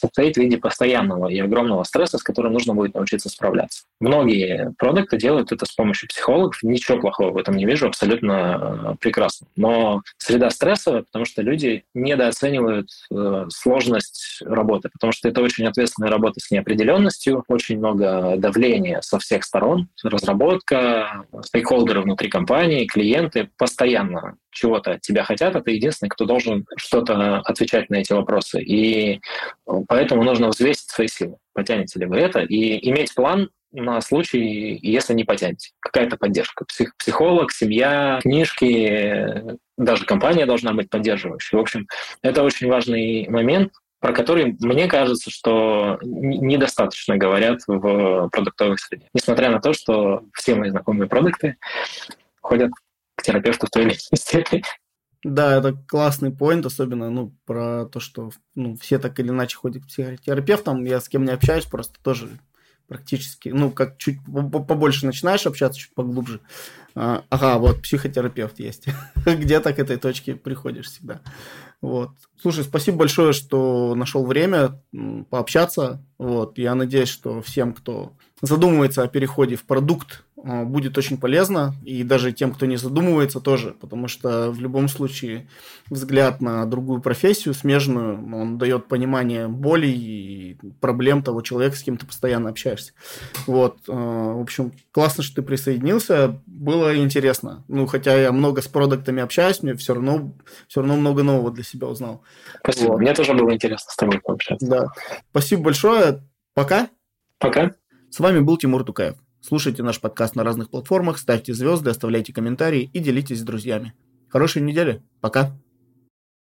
состоит в виде постоянного и огромного стресса, с которым нужно будет научиться справляться. Многие продукты делают это с помощью психологов, ничего плохого в этом не вижу, абсолютно э, прекрасно. Но среда стрессовая, потому что люди недооценивают э, сложность работы, потому что это очень ответственная работа с неопределенностью, очень много давления со всех сторон, разработка, стейкхолдеры внутри компании, клиенты постоянно чего-то от тебя хотят, а ты единственный, кто должен что-то отвечать на эти вопросы. И поэтому нужно взвесить свои силы. Потянете ли вы это? И иметь план на случай, если не потянете. Какая-то поддержка. Псих, психолог, семья, книжки, даже компания должна быть поддерживающей. В общем, это очень важный момент, про который, мне кажется, что недостаточно говорят в продуктовой среде. Несмотря на то, что все мои знакомые продукты ходят к терапевту в той или иной степени. Да, это классный поинт, особенно ну, про то, что ну, все так или иначе ходят к психотерапевтам. Я с кем не общаюсь, просто тоже практически, ну, как чуть побольше начинаешь общаться, чуть поглубже. А, ага, вот психотерапевт есть. Где-то к этой точке приходишь всегда. Вот. Слушай, спасибо большое, что нашел время пообщаться. Вот. Я надеюсь, что всем, кто задумывается о переходе в продукт, а, будет очень полезно, и даже тем, кто не задумывается, тоже, потому что в любом случае взгляд на другую профессию, смежную, он дает понимание боли и проблем того человека, с кем ты постоянно общаешься. Вот, а, в общем, классно, что ты присоединился, было интересно. Ну, хотя я много с продуктами общаюсь, мне все равно, все равно много нового для себя узнал. Спасибо, вот. мне тоже было интересно с тобой пообщаться. Да, спасибо большое, пока. Пока. С вами был Тимур Тукаев. Слушайте наш подкаст на разных платформах, ставьте звезды, оставляйте комментарии и делитесь с друзьями. Хорошей недели. Пока.